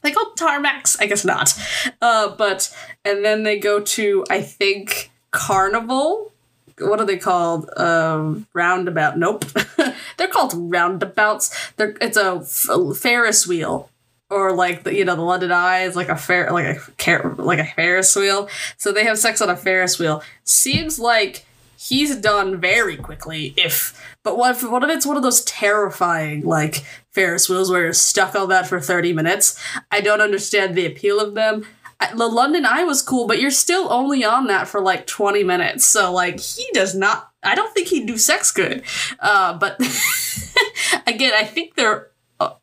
They call tarmacs i guess not. Uh but and then they go to i think carnival? What are they called? Um roundabout. Nope. [LAUGHS] They're called roundabouts. They're it's a f- ferris wheel or like the you know the London Eye is like a fair like a car- like a Ferris wheel. So they have sex on a Ferris wheel. Seems like he's done very quickly. If but what if, what if it's one of those terrifying like Ferris wheels where you're stuck on that for thirty minutes? I don't understand the appeal of them. I- The London Eye was cool, but you're still only on that for like 20 minutes. So, like, he does not, I don't think he'd do sex good. Uh, but [LAUGHS] again, I think they're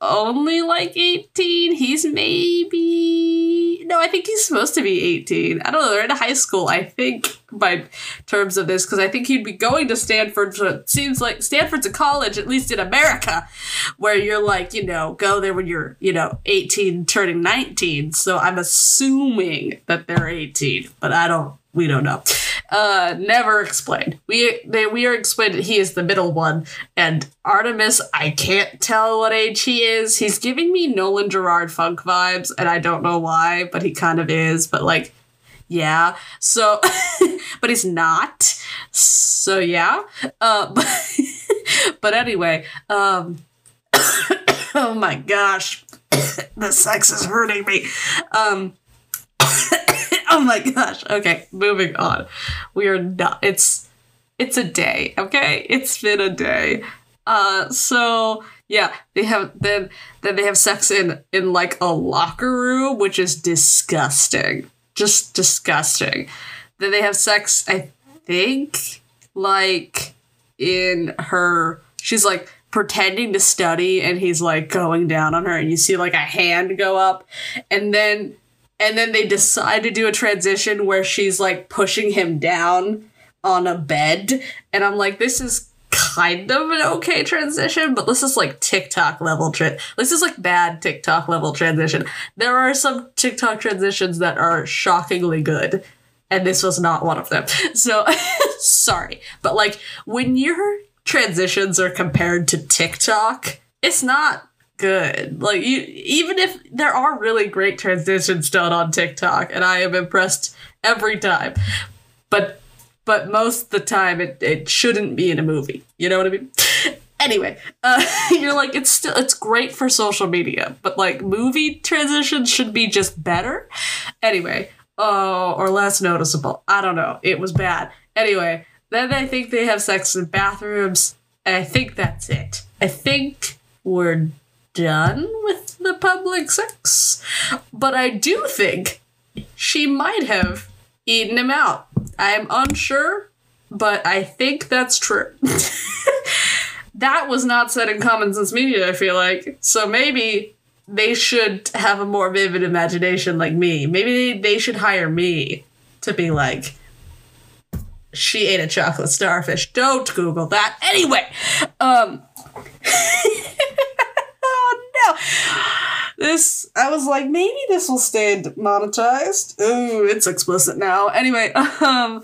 only like 18. He's maybe, no, I think he's supposed to be 18. I don't know, they're in high school, I think, by terms of this, because I think he'd be going to Stanford. So it seems like Stanford's a college, at least in America, where you're like, you know, go there when you're, you know, 18, turning 19. So I'm assuming that they're 18, but I don't, we don't know. Uh, never explained. We they we are explained that he is the middle one, and Artemis. I can't tell what age he is. He's giving me Nolan Gerard Funk vibes, and I don't know why, but he kind of is. But like, yeah. So, [LAUGHS] but he's not. So yeah. Uh, but, [LAUGHS] but anyway. Um. [COUGHS] oh my gosh, [COUGHS] the sex is hurting me. Um. [COUGHS] [LAUGHS] oh my gosh. Okay, moving on. We are not. It's it's a day. Okay, it's been a day. Uh, so yeah, they have then then they have sex in in like a locker room, which is disgusting. Just disgusting. Then they have sex. I think like in her. She's like pretending to study, and he's like going down on her, and you see like a hand go up, and then and then they decide to do a transition where she's like pushing him down on a bed. And i'm like this is kind of an okay transition but this is like tiktok level tra- this is like bad tiktok level transition. There are some tiktok transitions that are shockingly good and this was not one of them. [LAUGHS] So [LAUGHS] sorry. But like when your transitions are compared to tiktok it's not good. Like you, even if there are really great transitions done on TikTok, and I am impressed every time, but but most of the time it, it shouldn't be in a movie. You know what I mean? [LAUGHS] Anyway, uh, [LAUGHS] you're like it's still it's great for social media, but like movie transitions should be just better. Anyway, uh, or less noticeable. I don't know. It was bad. Anyway, then I think they have sex in bathrooms, and I think that's it. I think we're done with the public sex. But I do think she might have eaten him out. I am unsure, but I think that's true. [LAUGHS] that was not said in Common Sense Media, I feel like. So maybe they should have a more vivid imagination like me. Maybe they, they should hire me to be like, she ate a chocolate starfish. Don't Google that. Anyway, um, [LAUGHS] no. [GASPS] This, I was like, maybe this will stay monetized. Ooh, it's explicit now. Anyway, [LAUGHS] um,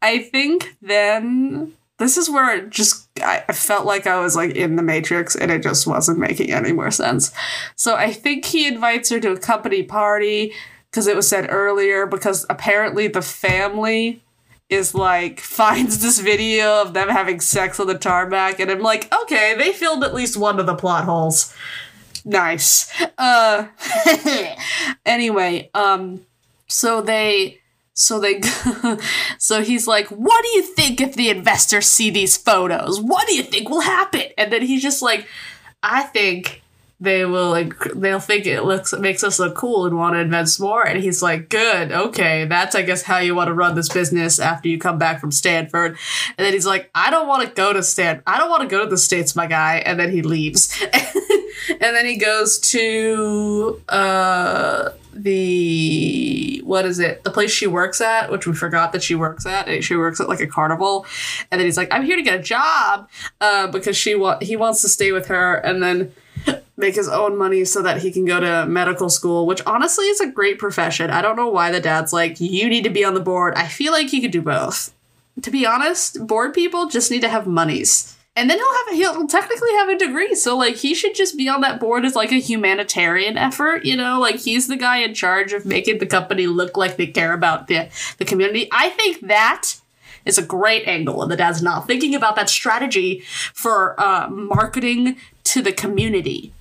I think then this is where it just, I I felt like I was like in the Matrix and it just wasn't making any more sense. So I think he invites her to a company party because it was said earlier because apparently the family is like [LAUGHS] finds this video of them having sex on the tarmac and I'm like, okay, they filled at least one of the plot holes. Nice. Uh [LAUGHS] anyway, um so they so they [LAUGHS] so he's like, "What do you think if the investors see these photos? What do you think will happen?" And then he's just like, "I think they will like they'll think it looks makes us look cool and want to invest more." And he's like, "Good, okay, that's I guess how you want to run this business after you come back from Stanford." And then he's like, "I don't want to go to Stan. I don't want to go to the states, my guy." And then he leaves. [LAUGHS] and then he goes to uh the what is it the place she works at which we forgot that she works at she works at like a carnival. And then he's like i'm here to get a job uh, because she wa- he wants to stay with her and then [LAUGHS] make his own money so that he can go to medical school which honestly is a great profession. I don't know why the dad's like you need to be on the board. I feel like he could do both. To be honest board people just need to have monies and then he'll have he'll technically have a degree so like he should just be on that board as like a humanitarian effort you know? Like he's the guy in charge of making the company look like they care about the the community. I think that is a great angle and the dad's not thinking about that strategy for uh, marketing to the community.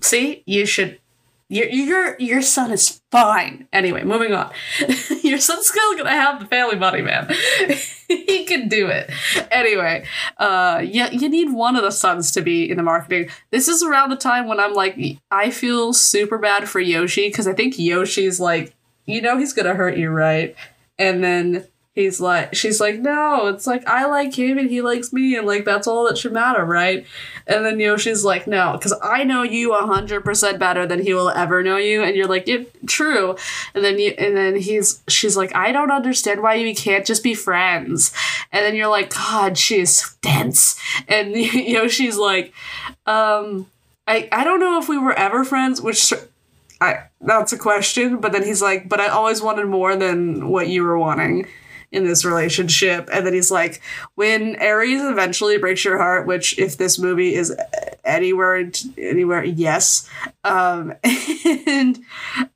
See? You should your your your son is fine. Anyway, moving on. [LAUGHS] your son's still gonna have the family money, man. [LAUGHS] he can do it. Anyway, uh, yeah, you need one of the sons to be in the marketing. This is around the time when I'm like, I feel super bad for Yoshi because I think Yoshi's like, you know, he's gonna hurt you, right? And then he's like she's like no it's like i like him and he likes me and like that's all that should matter right? And then yoshi's like no because i know you 100% better than he will ever know you and you're like yeah, true. And then you and then he's she's like i don't understand why we can't just be friends. And then you're like god she is so dense. And [LAUGHS] yoshi's like um I, I don't know if we were ever friends, which I that's a question, but then he's like, but I always wanted more than what you were wanting in this relationship. And then he's like, when Ares eventually breaks your heart, which if this movie is anywhere, anywhere, yes. Um, [LAUGHS] and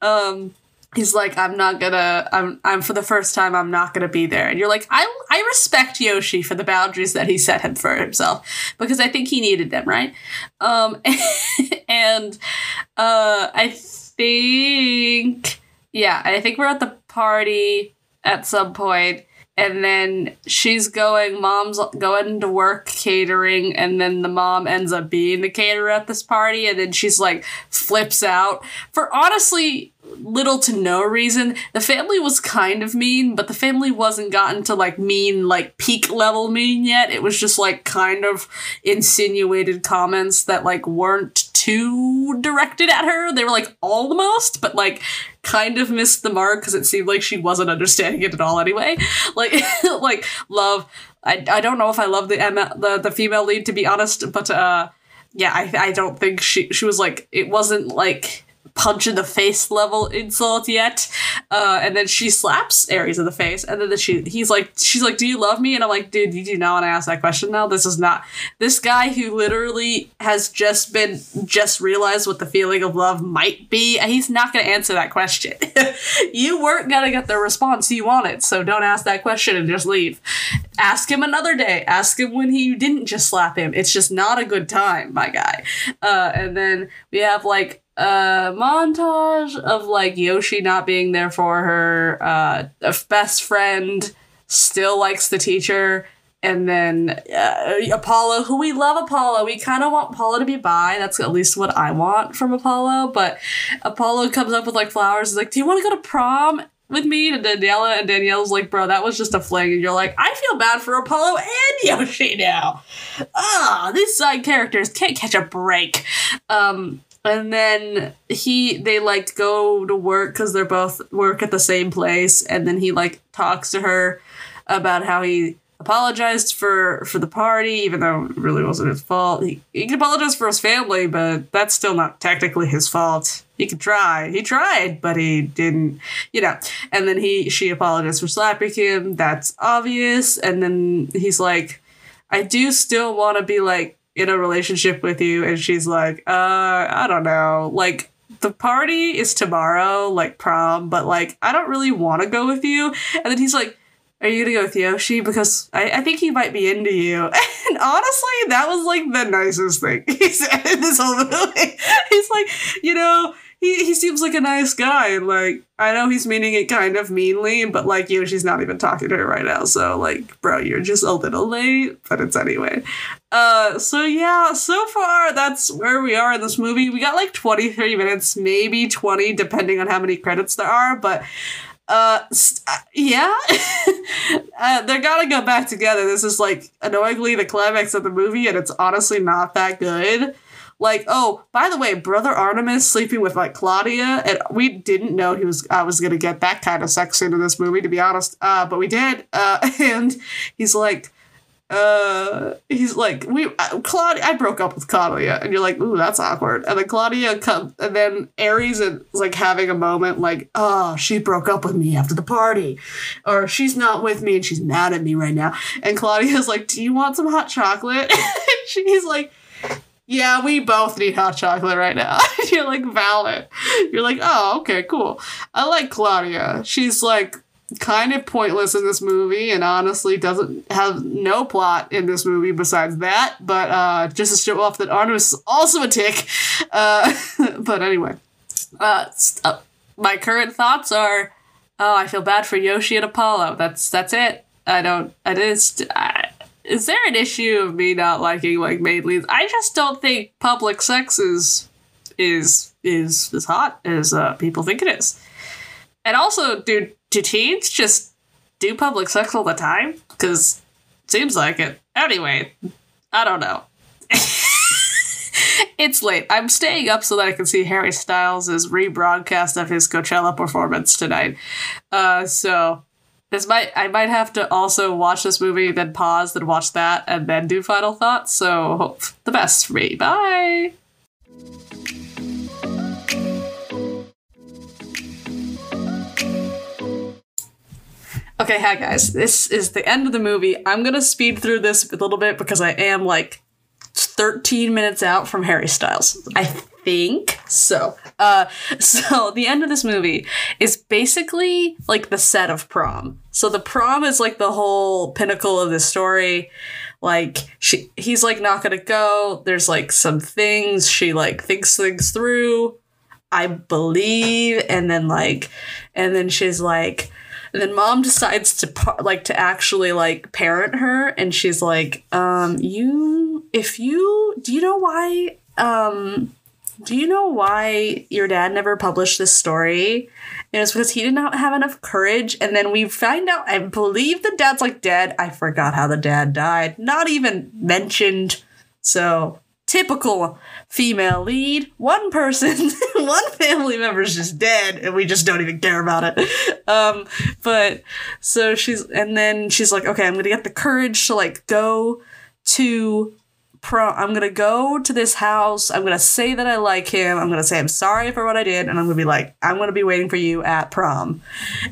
um, he's like, I'm not gonna, I'm, I'm for the first time, I'm not gonna be there. And you're like, I, I respect Yoshi for the boundaries that he set him for himself because I think he needed them, right? Um, [LAUGHS] and uh, I think, yeah, I think we're at the party at some point and then she's going mom's going to work catering and then the mom ends up being the caterer at this party and then she's like flips out. For honestly little to no reason the family was kind of mean but the family wasn't gotten to like mean like peak level mean yet it was just like kind of insinuated comments that like weren't too directed at her they were like almost but like kind of missed the mark because it seemed like she wasn't understanding it at all anyway. [LAUGHS] Like, [LAUGHS] like love. I, I don't know if I love the the the female lead to be honest, but uh, yeah, I I don't think she she was like it wasn't like punch in the face level insult yet. Uh, and then she slaps Ares in the face, and then she he's like she's like, "Do you love me?" And I'm like, "Dude, you do not want to ask that question now. This is not this guy who literally has just been just realized what the feeling of love might be. And he's not going to answer that question. [LAUGHS] you weren't gonna get the response you wanted, so don't ask that question and just leave. Ask him another day. Ask him when he didn't just slap him. It's just not a good time, my guy. Uh, and then we have like a montage of like Yoshi not being there for her. Uh, a best friend still likes the teacher. And then uh, Apollo, who we love Apollo. We kind of want Apollo to be by. That's at least what I want from Apollo. But Apollo comes up with like flowers. He's like, Do you want to go to prom? with me to Daniela, and Danielle's like, bro, that was just a fling. And you're like, I feel bad for Apollo and [LAUGHS] Yoshi now. Ah, these side characters can't catch a break. Um, and then he they like go to work because they're both work at the same place. And then he like talks to her about how he apologized for for the party even though it really wasn't his fault. He, he can apologize for his family but that's still not technically his fault. He could try. He tried but he didn't you know. And then he she apologized for slapping him. That's obvious. And then he's like i do still want to be like in a relationship with you and she's like uh i don't know. Like the party is tomorrow like prom but like i don't really want to go with you. And then he's like are you gonna go with yoshi? Because I, I think he might be into you. [LAUGHS] And honestly that was like the nicest thing [LAUGHS] he said in this whole movie. He's like you know he, he seems like a nice guy. Like, I know he's meaning it kind of meanly, but like, you know, she's not even talking to her right now. So, like, bro, you're just a little late, but it's anyway. Uh, so yeah, so far that's where we are in this movie. We got like 23 minutes, maybe 20, depending on how many credits there are, but uh, st- uh, yeah, [LAUGHS] uh, they're gonna go back together. This is like annoyingly the climax of the movie, and it's honestly not that good. Like, oh, by the way, brother Artemis sleeping with like Claudia, and we didn't know he was I was gonna get that kind of sex into this movie, to be honest. Uh, but we did. Uh, [LAUGHS] and he's like, uh, he's like, we uh, Claudia. I broke up with Claudia, and you're like, ooh, that's awkward. And then Claudia comes, and then Ares is like having a moment, like, oh, she broke up with me after the party, or she's not with me and she's mad at me right now. And Claudia's like, do you want some hot chocolate? [LAUGHS] she's like yeah, we both need hot chocolate right now. [LAUGHS] You're like, valid. You're like, oh, okay, cool. I like Claudia. She's like kind of pointless in this movie and honestly doesn't have no plot in this movie besides that. But uh, just to show off that Artemis is also a tick. [LAUGHS] Uh, [LAUGHS] but anyway. Uh, s- uh, my current thoughts are, oh, I feel bad for Yoshi and Apollo. That's that's it. I don't. I just. I, is there an issue of me not liking like maid leads? I just don't think public sex is is is as hot as uh, people think it is. And also, do do teens just do public sex all the time? Because seems like it. Anyway, I don't know. [LAUGHS] it's late. I'm staying up so that I can see Harry Styles' rebroadcast of his Coachella performance tonight. Uh, so this might I might have to also watch this movie, then pause, then watch that, and then do final thoughts. So hope the best for me. Bye. Okay, hi guys. This is the end of the movie. I'm gonna speed through this a little bit because I am like 13 minutes out from Harry Styles. I think so. Uh, [LAUGHS] so the end of this movie is basically like the set of prom. So the prom is like the whole pinnacle of the story. Like she, he's like not gonna go. There's like some things she like thinks things through. I believe, and then like, and then she's like, and then mom decides to like to actually like parent her, and she's like, um, you, if you, do you know why, um, do you know why your dad never published this story? And it's because he did not have enough courage. And then we find out, I believe the dad's like dead. I forgot how the dad died. Not even mentioned. So typical female lead. One person, [LAUGHS] one family member is just dead, and we just don't even care about it. Um, but so she's, and then she's like, okay, I'm gonna get the courage to like go to pro. I'm gonna go to this house. I'm gonna say that I like him. I'm gonna say I'm sorry for what I did, and I'm gonna be like, I'm gonna be waiting for you at prom.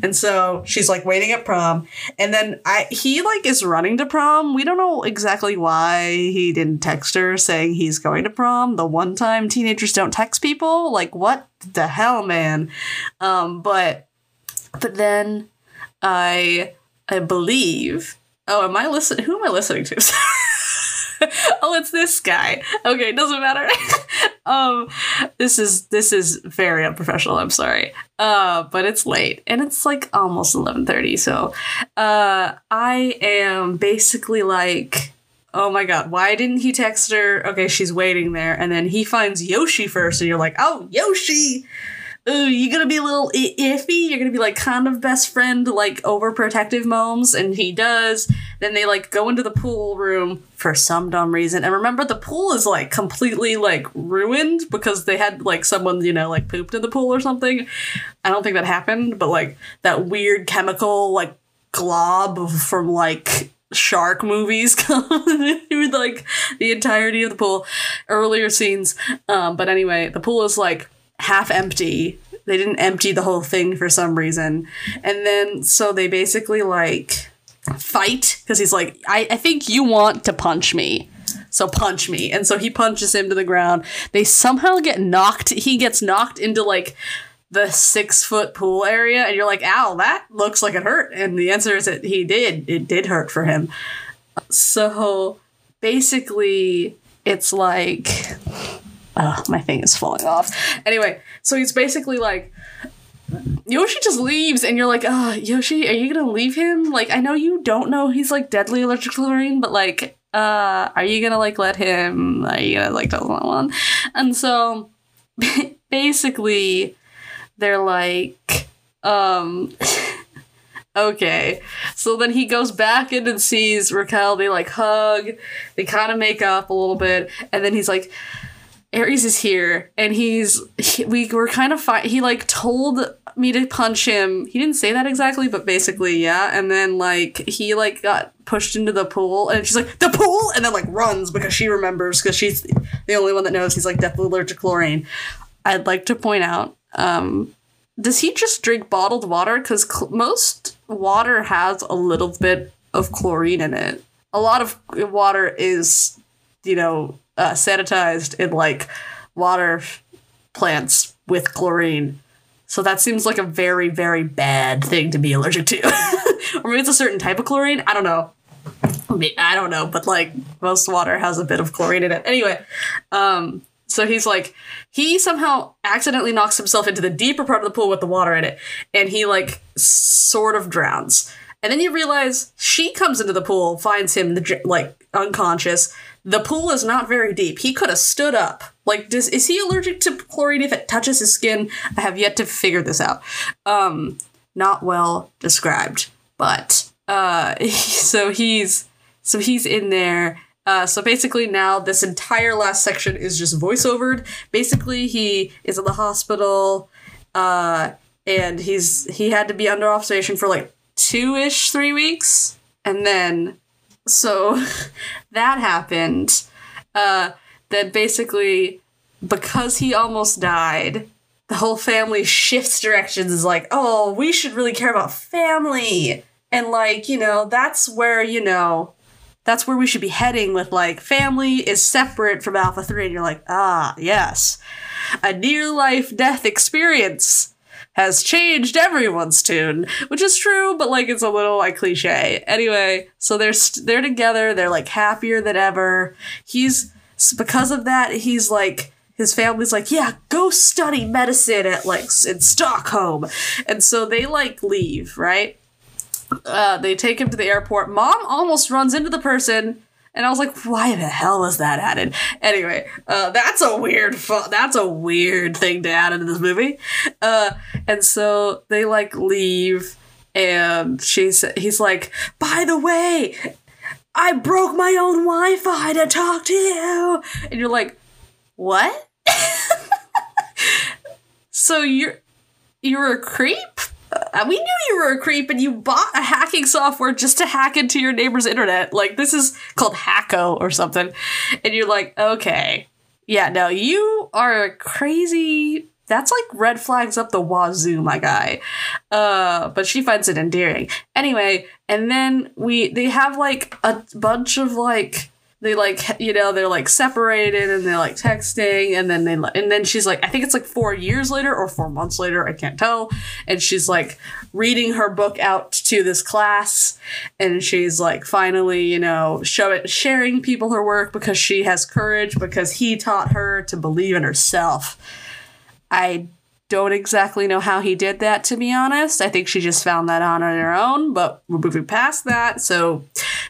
And so she's like waiting at prom, and then I he like is running to prom. We don't know exactly why he didn't text her saying he's going to prom. The one time teenagers don't text people, like what the hell, man. Um, but but then I I believe. Oh, am I listening? Who am I listening to? [LAUGHS] [LAUGHS] oh, it's this guy. Okay, doesn't matter. [LAUGHS] um, this is this is very unprofessional. I'm sorry. Uh, but it's late and it's like almost 11:30. So, uh, I am basically like. Oh my god, why didn't he text her? Okay, she's waiting there. And then he finds Yoshi first, and you're like, oh, Yoshi! Ooh, you're gonna be a little I- iffy. You're gonna be like kind of best friend, like overprotective moms, and he does. Then they like go into the pool room for some dumb reason. And remember, the pool is like completely like ruined because they had like someone, you know, like pooped in the pool or something. I don't think that happened, but like that weird chemical like glob from like shark movies [LAUGHS] through like the entirety of the pool earlier scenes um but anyway the pool is like half empty. They didn't empty the whole thing for some reason. And then so they basically like fight because he's like I, I think you want to punch me. So punch me. And so he punches him to the ground. They somehow get knocked he gets knocked into like the six foot pool area and you're like ow that looks like it hurt. And the answer is that he did. It did hurt for him. So basically it's like oh my thing is falling off anyway so he's basically like Yoshi just leaves, and you're like, "Ah, Yoshi, are you gonna leave him? Like, I know you don't know he's like deadly allergic to chlorine, but like, uh, are you gonna like let him? Are you gonna like tell one?" And so, [LAUGHS] basically, they're like, um, [LAUGHS] okay. So then he goes back in and sees Raquel. They like hug. They kind of make up a little bit, and then he's like. Ares is here, and he's he, we were kind of fi- he like told me to punch him. He didn't say that exactly, but basically, yeah. And then like he like got pushed into the pool, and she's like the pool, and then like runs because she remembers because she's the only one that knows he's like deathly allergic to chlorine. I'd like to point out, um, does he just drink bottled water? Because cl- most water has a little bit of chlorine in it. A lot of water is, you know, uh, sanitized in like water plants with chlorine. So that seems like a very, very bad thing to be allergic to. [LAUGHS] or maybe it's a certain type of chlorine. I don't know. I mean, I don't know, but like most water has a bit of chlorine in it. Anyway, um, So he's like, he somehow accidentally knocks himself into the deeper part of the pool with the water in it, and he like sort of drowns. And then you realize she comes into the pool, finds him like unconscious. The pool is not very deep. He could have stood up. Like, does is he allergic to chlorine if it touches his skin? I have yet to figure this out. Um, not well described, but uh, [LAUGHS] so he's so he's in there. Uh, so basically now this entire last section is just voiceovered. Basically, he is in the hospital, uh, and he's he had to be under observation for like two ish, three weeks, and then so [LAUGHS] that happened. Uh, that basically because he almost died, the whole family shifts directions. Is like, oh, we should really care about family, and like you know that's where you know that's where we should be heading with like family is separate from alpha 3 and you're like ah yes a near life death experience has changed everyone's tune which is true but like it's a little like cliche. Anyway so they're st- they're together they're like happier than ever. He's because of that he's like his family's like yeah go study medicine at like in stockholm. And so they like leave right? Uh, they take him to the airport. Mom almost runs into the person, and I was like, "Why the hell was that added?" Anyway, uh, that's a weird. Fu- that's a weird thing to add into this movie. Uh, and so they like leave, and she's he's like, "By the way, I broke my own Wi-Fi to talk to you," and you're like, "What?" [LAUGHS] so you're you're a creep uh, we knew you were a creep and you bought a hacking software just to hack into your neighbor's internet. Like, this is called Hacko or something. And you're like, okay. Yeah, no, you are crazy. That's like red flags up the wazoo, my guy. Uh, but she finds it endearing. Anyway, and then we, they have like a bunch of like, they like you know they're like separated and they're like texting and then they and then she's like i think it's like four years later or four months later i can't tell and she's like reading her book out to this class and she's like finally you know show it sharing people her work because she has courage because he taught her to believe in herself. I don't exactly know how he did that to be honest. I think she just found that on her own but we're moving past that. So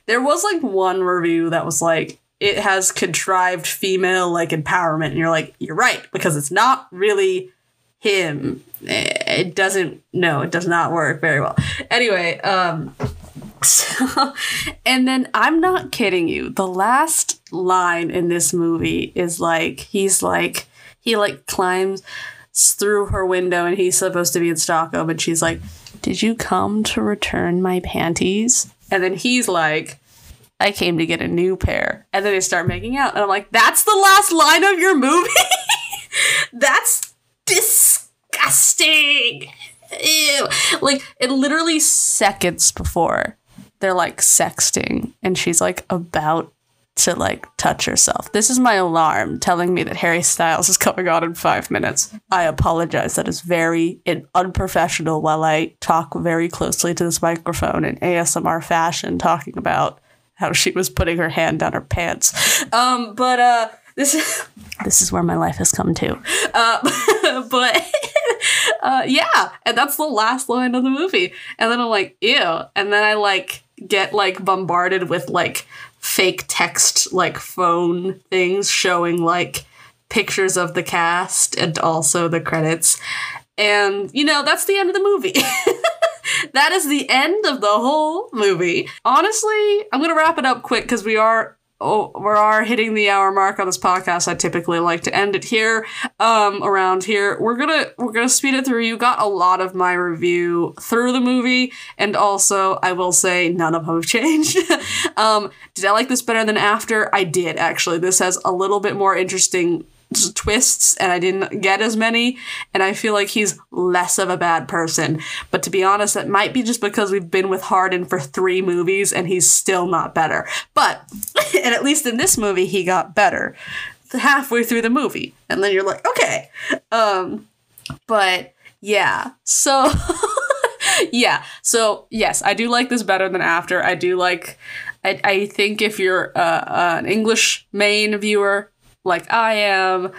there was like one review that was like it has contrived female like empowerment and you're like you're right because it's not really him it doesn't no it does not work very well anyway um [LAUGHS] so, and then i'm not kidding you the last line in this movie is like he's like he like climbs through her window and he's supposed to be in Stockholm and she's like, Did you come to return my panties? And then he's like, I came to get a new pair. And then they start making out. And I'm like, That's the last line of your movie? [LAUGHS] That's disgusting. Ew. Like, it literally seconds before they're like sexting and she's like about to like touch herself. This is my alarm telling me that Harry Styles is coming on in five minutes. I apologize. That is very unprofessional while I talk very closely to this microphone in ASMR fashion, talking about how she was putting her hand down her pants. Um, but uh, this is [LAUGHS] this is where my life has come to. Uh, [LAUGHS] but [LAUGHS] uh, yeah, and that's the last line of the movie. And then I'm like, ew. And then I like get like bombarded with like fake text like phone things showing like pictures of the cast and also the credits. And you know, that's the end of the movie. [LAUGHS] that is the end of the whole movie. Honestly, I'm going to wrap it up quick cuz we are oh, we are hitting the hour mark on this podcast. I typically like to end it here, um, around here. We're gonna we're gonna speed it through. You got a lot of my review through the movie, and also I will say none of them have [LAUGHS] changed. um, did I like this better than after? I did actually. This has a little bit more interesting twists and I didn't get as many and I feel like he's less of a bad person. But to be honest, that might be just because we've been with Hardin for 3 movies and he's still not better. But [LAUGHS] and at least in this movie he got better halfway through the movie. And then you're like, "Okay." Um but yeah. So [LAUGHS] yeah. So yes, I do like this better than after. I do like I, I think if you're uh, an English main viewer, like I am.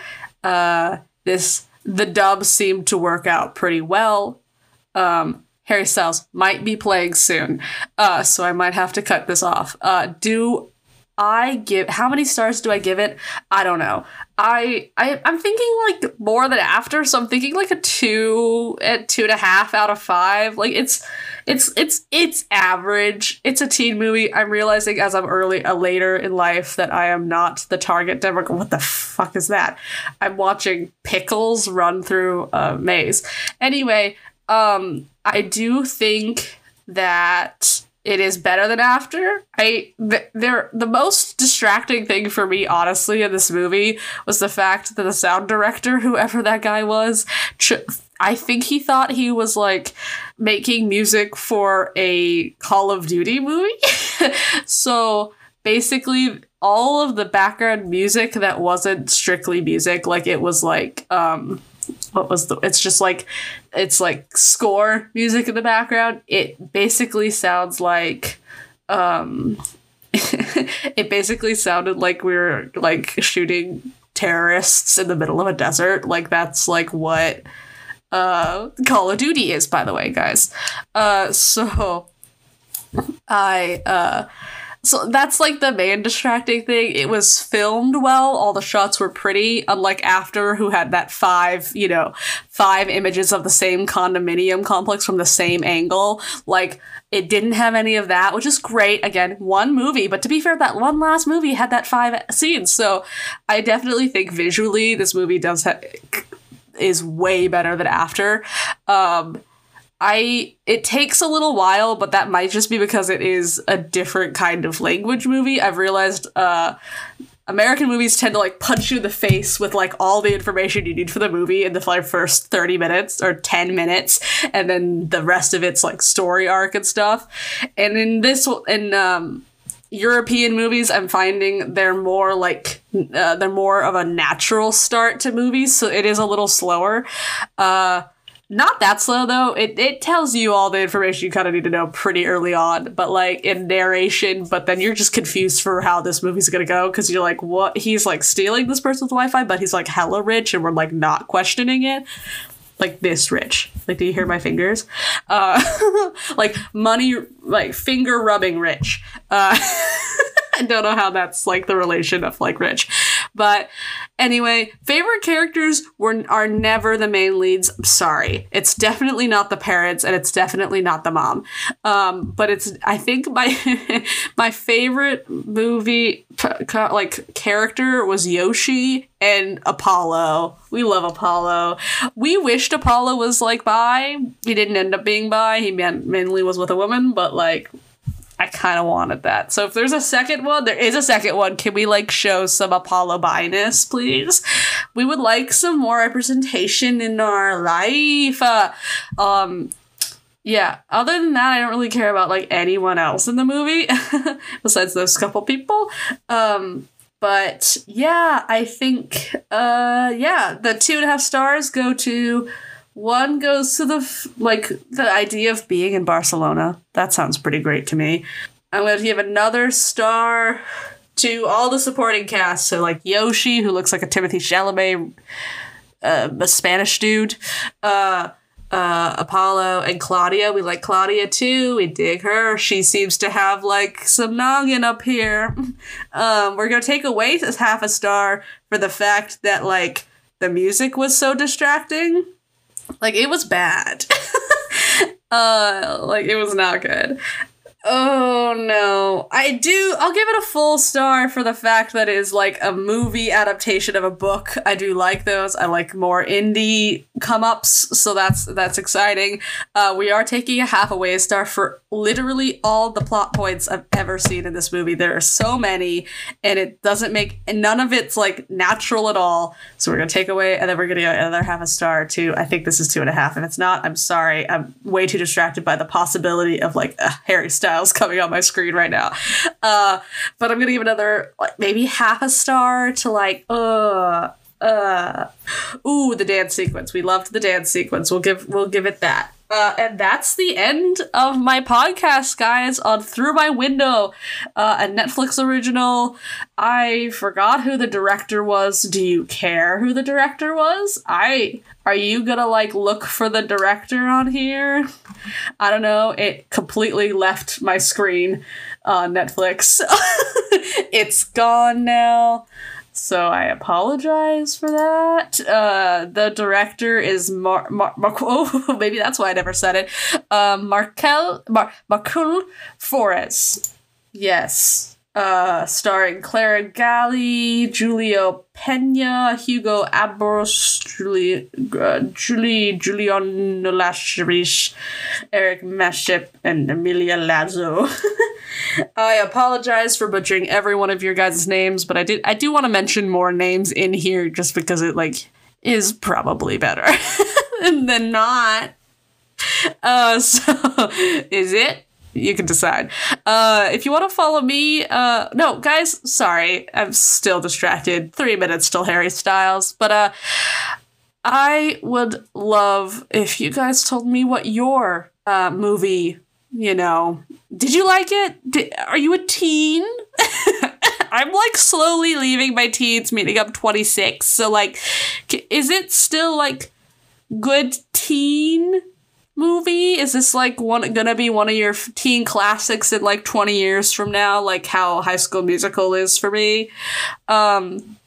Uh, this the dub seemed to work out pretty well. Um, Harry Styles might be playing soon, uh, so I might have to cut this off. Uh, do I give how many stars do I give it? I don't know. I, I I'm thinking like more than after, so I'm thinking like a two at two and a half out of five. Like it's it's it's it's average. It's a teen movie. I'm realizing as I'm early uh, later in life that I am not the target demographic. What the fuck is that? I'm watching pickles run through a maze. Anyway, um, I do think that it is better than after. I th- there the most distracting thing for me honestly in this movie was the fact that the sound director [LAUGHS] whoever that guy was I think he thought he was like making music for a Call of Duty movie. [LAUGHS] so basically all of the background music that wasn't strictly music like it was like um what was the it's just like it's like score music in the background. It basically sounds like um [LAUGHS] it basically sounded like we were like shooting terrorists in the middle of a desert. Like that's like what uh call of duty is by the way guys. Uh so i uh so that's like the main distracting thing. It was filmed well. All the shots were pretty, unlike After, who had that five, you know, five images of the same condominium complex from the same angle. Like, it didn't have any of that, which is great. Again, one movie, but to be fair, that one last movie had that five scenes. So I definitely think visually this movie does have is way better than After. Um, I it takes a little while, but that might just be because it is a different kind of language movie. I've realized uh American movies tend to like punch you in the face with like all the information you need for the movie in the first 30 minutes or 10 minutes and then the rest of it's like story arc and stuff. And in this in um European movies, I'm finding they're more like uh, they're more of a natural start to movies, so it is a little slower. Uh not that slow though. It it tells you all the information you kind of need to know pretty early on, but like in narration, but then you're just confused for how this movie's gonna go because you're like, what? He's like stealing this person's Wi-Fi, but he's like hella rich, and we're like not questioning it. Like this rich. Like, do you hear my fingers? Uh, [LAUGHS] like money, like finger rubbing rich. Uh, [LAUGHS] I don't know how that's like the relation of like rich, but Anyway, favorite characters were are never the main leads. I'm sorry, it's definitely not the parents, and it's definitely not the mom. Um, but it's I think my [LAUGHS] my favorite movie like character was Yoshi and Apollo. We love Apollo. We wished Apollo was like bi. He didn't end up being bi. He mainly was with a woman, but like I kind of wanted that. So if there's a second one, there is a second one. Can we like show some Apollo biness, please? We would like some more representation in our life. Uh, um, yeah. Other than that, I don't really care about like anyone else in the movie [LAUGHS] besides those couple people. Um, but yeah, I think uh, yeah, the two and a half stars go to one goes to the f- like the idea of being in Barcelona. That sounds pretty great to me. I'm going to give another star to all the supporting cast. So like Yoshi, who looks like a Timothée Chalamet, uh, a Spanish dude. Uh, uh, Apollo and Claudia. We like Claudia too. We dig her. She seems to have like some noggin up here. [LAUGHS] Um, we're gonna take away half a star for the fact that like the music was so distracting. Like it was bad. [LAUGHS] uh like it was not good. Oh no. I do I'll give it a full star for the fact that it is like a movie adaptation of a book. I do like those. I like more indie come ups, so that's that's exciting. Uh we are taking a half away star for literally all the plot points I've ever seen in this movie. There are so many and it doesn't make none of it's like natural at all. So we're gonna take away and then we're gonna get another half a star to I think this is two and a half. If it's not, I'm sorry. I'm way too distracted by the possibility of like a Harry Styles Styles coming on my screen right now. Uh, but I'm gonna give another like maybe half a star to like uh uh ooh the dance sequence. We loved the dance sequence. We'll give we'll give it that. Uh, and that's the end of my podcast, guys, on Through My Window, uh, a Netflix original. I forgot who the director was. Do you care who the director was? I are you gonna like look for the director on here? I don't know. It completely left my screen on Netflix. [LAUGHS] it's gone now. So I apologize for that. Uh, the director is Mar, Mar, Mar- [LAUGHS] oh, maybe that's why I never said it. Uh, Markel Mar, Marcul Flores. Yes. Uh, starring Clara Galli, Julio Pena, Hugo Abros, Julie, uh, Julie Julian Lashrich, Eric Maship, and Emilia Lazo. [LAUGHS] I apologize for butchering every one of your guys' names, but I did I do want to mention more names in here just because it like is probably better [LAUGHS] than not. Uh [LAUGHS] so is it? You can decide. Uh if you want to follow me, uh no, guys, sorry. I'm still distracted. 3 minutes till Harry Styles, but uh I would love if you guys told me what your uh movie you know, did you like it? Did, are you a teen? [LAUGHS] I'm like slowly leaving my teens, meaning I'm 26. So, like, is it still like good teen movie? Is this like one gonna be one of your teen classics in like 20 years from now, like how High School Musical is for me? Um,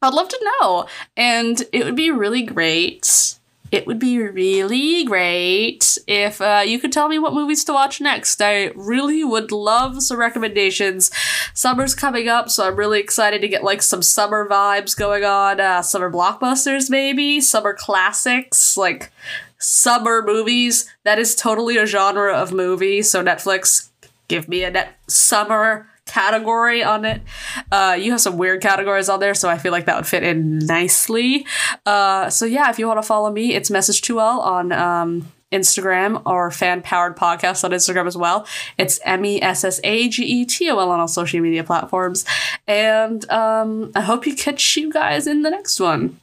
I'd love to know, and it would be really great it would be really great if uh, you could tell me what movies to watch next. I really would love some recommendations. Summer's coming up, so I'm really excited to get like some summer vibes going on. Uh, summer blockbusters, maybe summer classics, like summer movies. That is totally a genre of movie. So Netflix, give me a net summer category on it. Uh, you have some weird categories on there, so I feel like that would fit in nicely. Uh, so yeah, if you want to follow me, it's message2l on um, Instagram or fan powered podcast on Instagram as well. It's M E S S A G E T O L on all social media platforms. And um, I hope you catch you guys in the next one.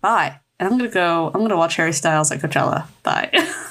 Bye. And I'm gonna go. I'm gonna watch Harry Styles at Coachella. Bye. [LAUGHS]